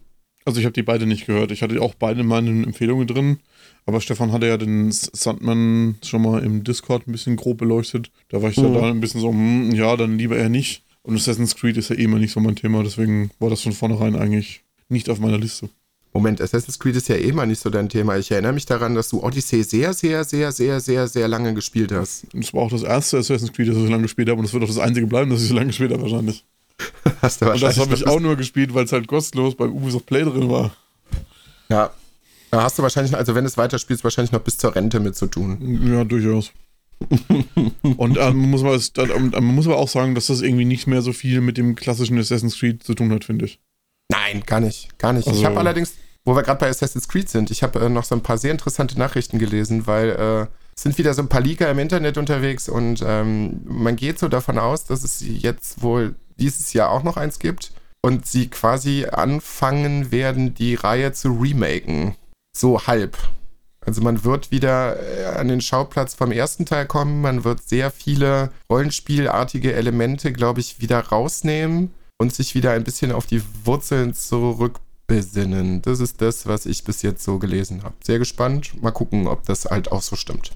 Also ich habe die beide nicht gehört. Ich hatte auch beide meine Empfehlungen drin. Aber Stefan hatte ja den Sandman schon mal im Discord ein bisschen grob beleuchtet. Da war ich mhm. da ein bisschen so, hm, ja, dann lieber eher nicht. Und Assassin's Creed ist ja eh immer nicht so mein Thema. Deswegen war das von vornherein eigentlich nicht auf meiner Liste. Moment, Assassin's Creed ist ja eh mal nicht so dein Thema. Ich erinnere mich daran, dass du Odyssey sehr, sehr, sehr, sehr, sehr, sehr lange gespielt hast. Das war auch das erste Assassin's Creed, das ich so lange gespielt habe. Und das wird auch das einzige bleiben, das ich so lange gespielt habe, wahrscheinlich. hast du wahrscheinlich. Und das habe ich auch nur gespielt, weil es halt kostenlos beim Ubisoft Play drin war. Ja. Da hast du wahrscheinlich, also wenn du es weiterspielst, wahrscheinlich noch bis zur Rente mit zu tun. Ja, durchaus. und ähm, muss man, ähm, man muss aber auch sagen, dass das irgendwie nicht mehr so viel mit dem klassischen Assassin's Creed zu tun hat, finde ich. Nein, gar nicht, gar nicht. Also, ich habe allerdings, wo wir gerade bei Assassin's Creed sind, ich habe äh, noch so ein paar sehr interessante Nachrichten gelesen, weil äh, es sind wieder so ein paar Leaker im Internet unterwegs und ähm, man geht so davon aus, dass es jetzt wohl dieses Jahr auch noch eins gibt und sie quasi anfangen werden, die Reihe zu remaken. So halb. Also man wird wieder äh, an den Schauplatz vom ersten Teil kommen, man wird sehr viele rollenspielartige Elemente, glaube ich, wieder rausnehmen und sich wieder ein bisschen auf die Wurzeln zurück besinnen. Das ist das, was ich bis jetzt so gelesen habe. Sehr gespannt. Mal gucken, ob das halt auch so stimmt.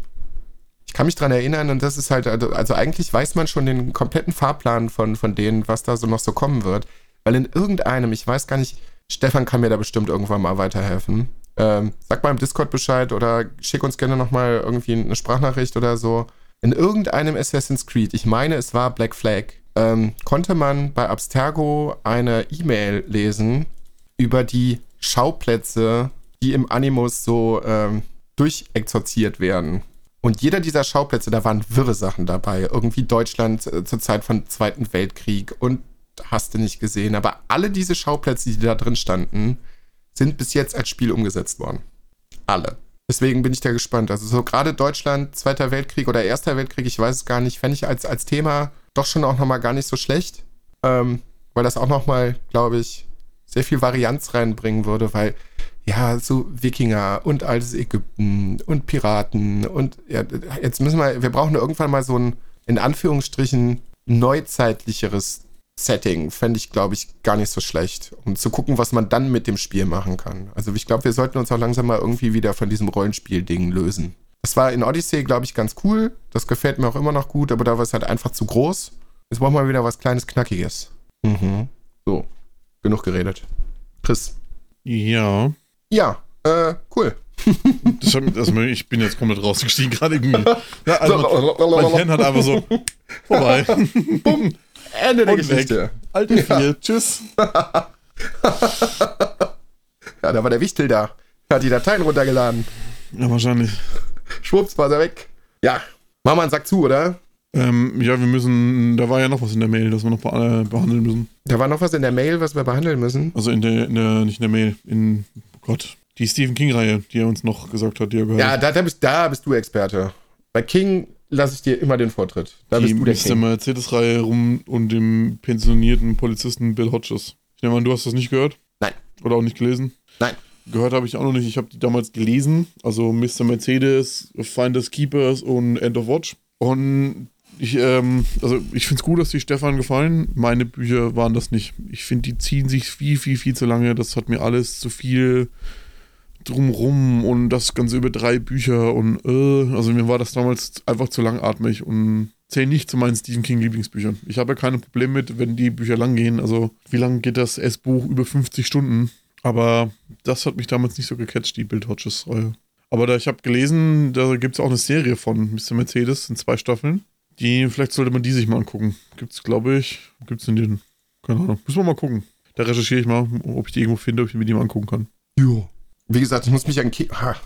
Ich kann mich dran erinnern und das ist halt, also, also eigentlich weiß man schon den kompletten Fahrplan von, von denen, was da so noch so kommen wird. Weil in irgendeinem, ich weiß gar nicht, Stefan kann mir da bestimmt irgendwann mal weiterhelfen. Ähm, sag mal im Discord Bescheid oder schick uns gerne nochmal irgendwie eine Sprachnachricht oder so. In irgendeinem Assassin's Creed, ich meine, es war Black Flag, ähm, konnte man bei Abstergo eine E-Mail lesen, über die Schauplätze, die im Animus so ähm, durchexorziert werden. Und jeder dieser Schauplätze, da waren wirre Sachen dabei. Irgendwie Deutschland äh, zur Zeit von Zweiten Weltkrieg und hast du nicht gesehen. Aber alle diese Schauplätze, die da drin standen, sind bis jetzt als Spiel umgesetzt worden. Alle. Deswegen bin ich da gespannt. Also so gerade Deutschland, Zweiter Weltkrieg oder Erster Weltkrieg, ich weiß es gar nicht, fände ich als, als Thema doch schon auch nochmal gar nicht so schlecht. Ähm, weil das auch nochmal, glaube ich, sehr viel Varianz reinbringen würde, weil ja, so Wikinger und altes Ägypten und Piraten und ja, jetzt müssen wir, wir brauchen irgendwann mal so ein, in Anführungsstrichen, neuzeitlicheres Setting. Fände ich, glaube ich, gar nicht so schlecht, um zu gucken, was man dann mit dem Spiel machen kann. Also ich glaube, wir sollten uns auch langsam mal irgendwie wieder von diesem Rollenspiel-Ding lösen. Das war in Odyssey, glaube ich, ganz cool. Das gefällt mir auch immer noch gut, aber da war es halt einfach zu groß. Jetzt brauchen wir wieder was Kleines, Knackiges. Mhm. So genug geredet. Chris. Ja. Ja, äh, cool. Das hat, also ich bin jetzt komplett rausgestiegen gerade irgendwie. Ja, also mein, mein Hirn hat einfach so vorbei. Bumm. Ende der Und Geschichte. weg. Alte vier. Tschüss. Ja, da war der Wichtel da. Hat die Dateien runtergeladen. Ja, wahrscheinlich. Schwupps, war er weg. Ja, mach mal einen Sack zu, oder? Ähm, ja, wir müssen, da war ja noch was in der Mail, das wir noch be äh, behandeln müssen. Da war noch was in der Mail, was wir behandeln müssen. Also in der, in der, nicht in der Mail, in, oh Gott, die Stephen King-Reihe, die er uns noch gesagt hat, die er gehört Ja, da, da, bist, da bist du Experte. Bei King lasse ich dir immer den Vortritt. Da die bist du der Mr. King. Mercedes-Reihe rum und dem pensionierten Polizisten Bill Hodges. Ich nehme an, du hast das nicht gehört? Nein. Oder auch nicht gelesen? Nein. Gehört habe ich auch noch nicht. Ich habe die damals gelesen. Also Mr. Mercedes, Finders Keepers und End of Watch. Und ich, ähm, also ich finde es gut, dass die Stefan gefallen. Meine Bücher waren das nicht. Ich finde, die ziehen sich viel, viel, viel zu lange. Das hat mir alles zu viel drumrum und das Ganze über drei Bücher und äh, also mir war das damals einfach zu langatmig und zählen nicht zu meinen Stephen King Lieblingsbüchern. Ich habe ja keine Probleme mit, wenn die Bücher lang gehen. Also wie lang geht das S-Buch? Über 50 Stunden. Aber das hat mich damals nicht so gecatcht, die Bild Hodges Reihe. Aber da ich habe gelesen, da gibt es auch eine Serie von Mr. Mercedes in zwei Staffeln. Die, vielleicht sollte man die sich mal angucken. Gibt's, glaube ich, gibt's in den, keine Ahnung. Müssen wir mal gucken. Da recherchiere ich mal, ob ich die irgendwo finde, ob ich mir die mal angucken kann. Jo. Wie gesagt, ich muss mich an King. Ha.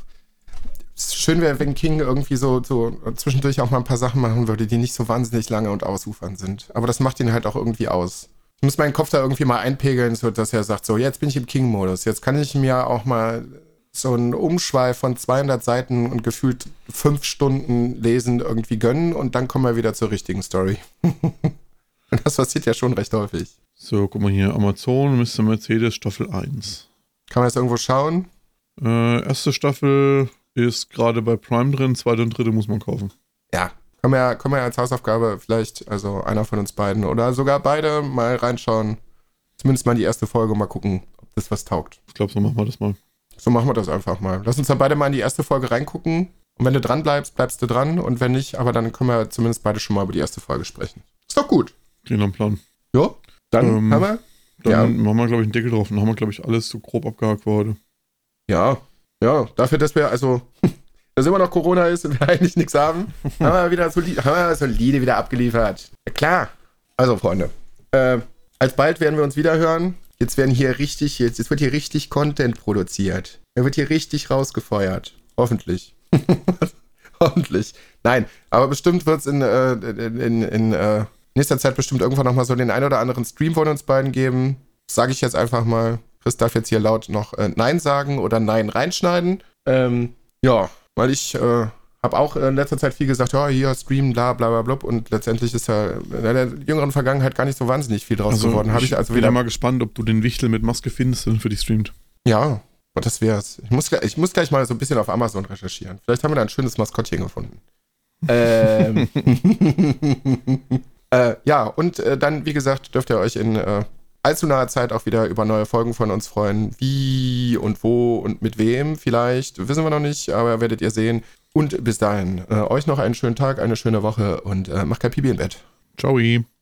Schön wäre, wenn King irgendwie so, so zwischendurch auch mal ein paar Sachen machen würde, die nicht so wahnsinnig lange und ausufernd sind. Aber das macht ihn halt auch irgendwie aus. Ich muss meinen Kopf da irgendwie mal einpegeln, so dass er sagt, so, jetzt bin ich im King-Modus. Jetzt kann ich mir auch mal so einen Umschweif von 200 Seiten und gefühlt fünf Stunden lesen irgendwie gönnen und dann kommen wir wieder zur richtigen Story. und das passiert ja schon recht häufig. So, guck mal hier, Amazon, Mr. Mercedes, Staffel 1. Kann man das irgendwo schauen? Äh, erste Staffel ist gerade bei Prime drin, zweite und dritte muss man kaufen. Ja. Können wir, ja- können wir ja als Hausaufgabe vielleicht, also einer von uns beiden oder sogar beide mal reinschauen. Zumindest mal in die erste Folge mal gucken, ob das was taugt. Ich glaube, so machen wir das mal. So machen wir das einfach mal. Lass uns dann beide mal in die erste Folge reingucken. Und wenn du dran bleibst, bleibst du dran. Und wenn nicht, aber dann können wir zumindest beide schon mal über die erste Folge sprechen. Ist doch gut. Gehen am Plan. Jo, dann Ähm, haben wir. Dann Ja. machen wir, glaube ich, einen Deckel drauf. Dann haben wir, glaube ich, alles so grob abgehakt für heute. Ja, ja, dafür, dass wir, also, dass immer noch Corona ist und wir eigentlich nichts haben, haben wir wieder solide, haben wir solide wieder abgeliefert. Ja, klar. Also, Freunde, äh, alsbald werden wir uns wieder hören. Jetzt werden hier richtig, jetzt, jetzt wird hier richtig Content produziert. Er wird hier richtig rausgefeuert. Hoffentlich. Hoffentlich. Nein, aber bestimmt wird es in, äh, in, in, in äh, nächster Zeit bestimmt irgendwann nochmal so den ein oder anderen Stream von uns beiden geben. Sage ich jetzt einfach mal. Chris darf jetzt hier laut noch äh, Nein sagen oder Nein reinschneiden. Ähm, ja, weil ich äh, habe auch in letzter Zeit viel gesagt, ja, hier streamen, bla bla bla blub. Und letztendlich ist ja in der jüngeren Vergangenheit gar nicht so wahnsinnig viel draus geworden. Habe ich also wieder ja mal gespannt, ob du den Wichtel mit Maske findest und für dich streamt. Ja, das wär's. Ich muss, gleich- ich muss gleich mal so ein bisschen auf Amazon recherchieren. Vielleicht haben wir da ein schönes Maskottchen gefunden. ähm. äh, ja, und äh, dann, wie gesagt, dürft ihr euch in äh, allzu naher Zeit auch wieder über neue Folgen von uns freuen. Wie und wo und mit wem vielleicht, wissen wir noch nicht, aber werdet ihr sehen. Und bis dahin, äh, euch noch einen schönen Tag, eine schöne Woche und äh, macht kein Pipi im Bett. Ciao.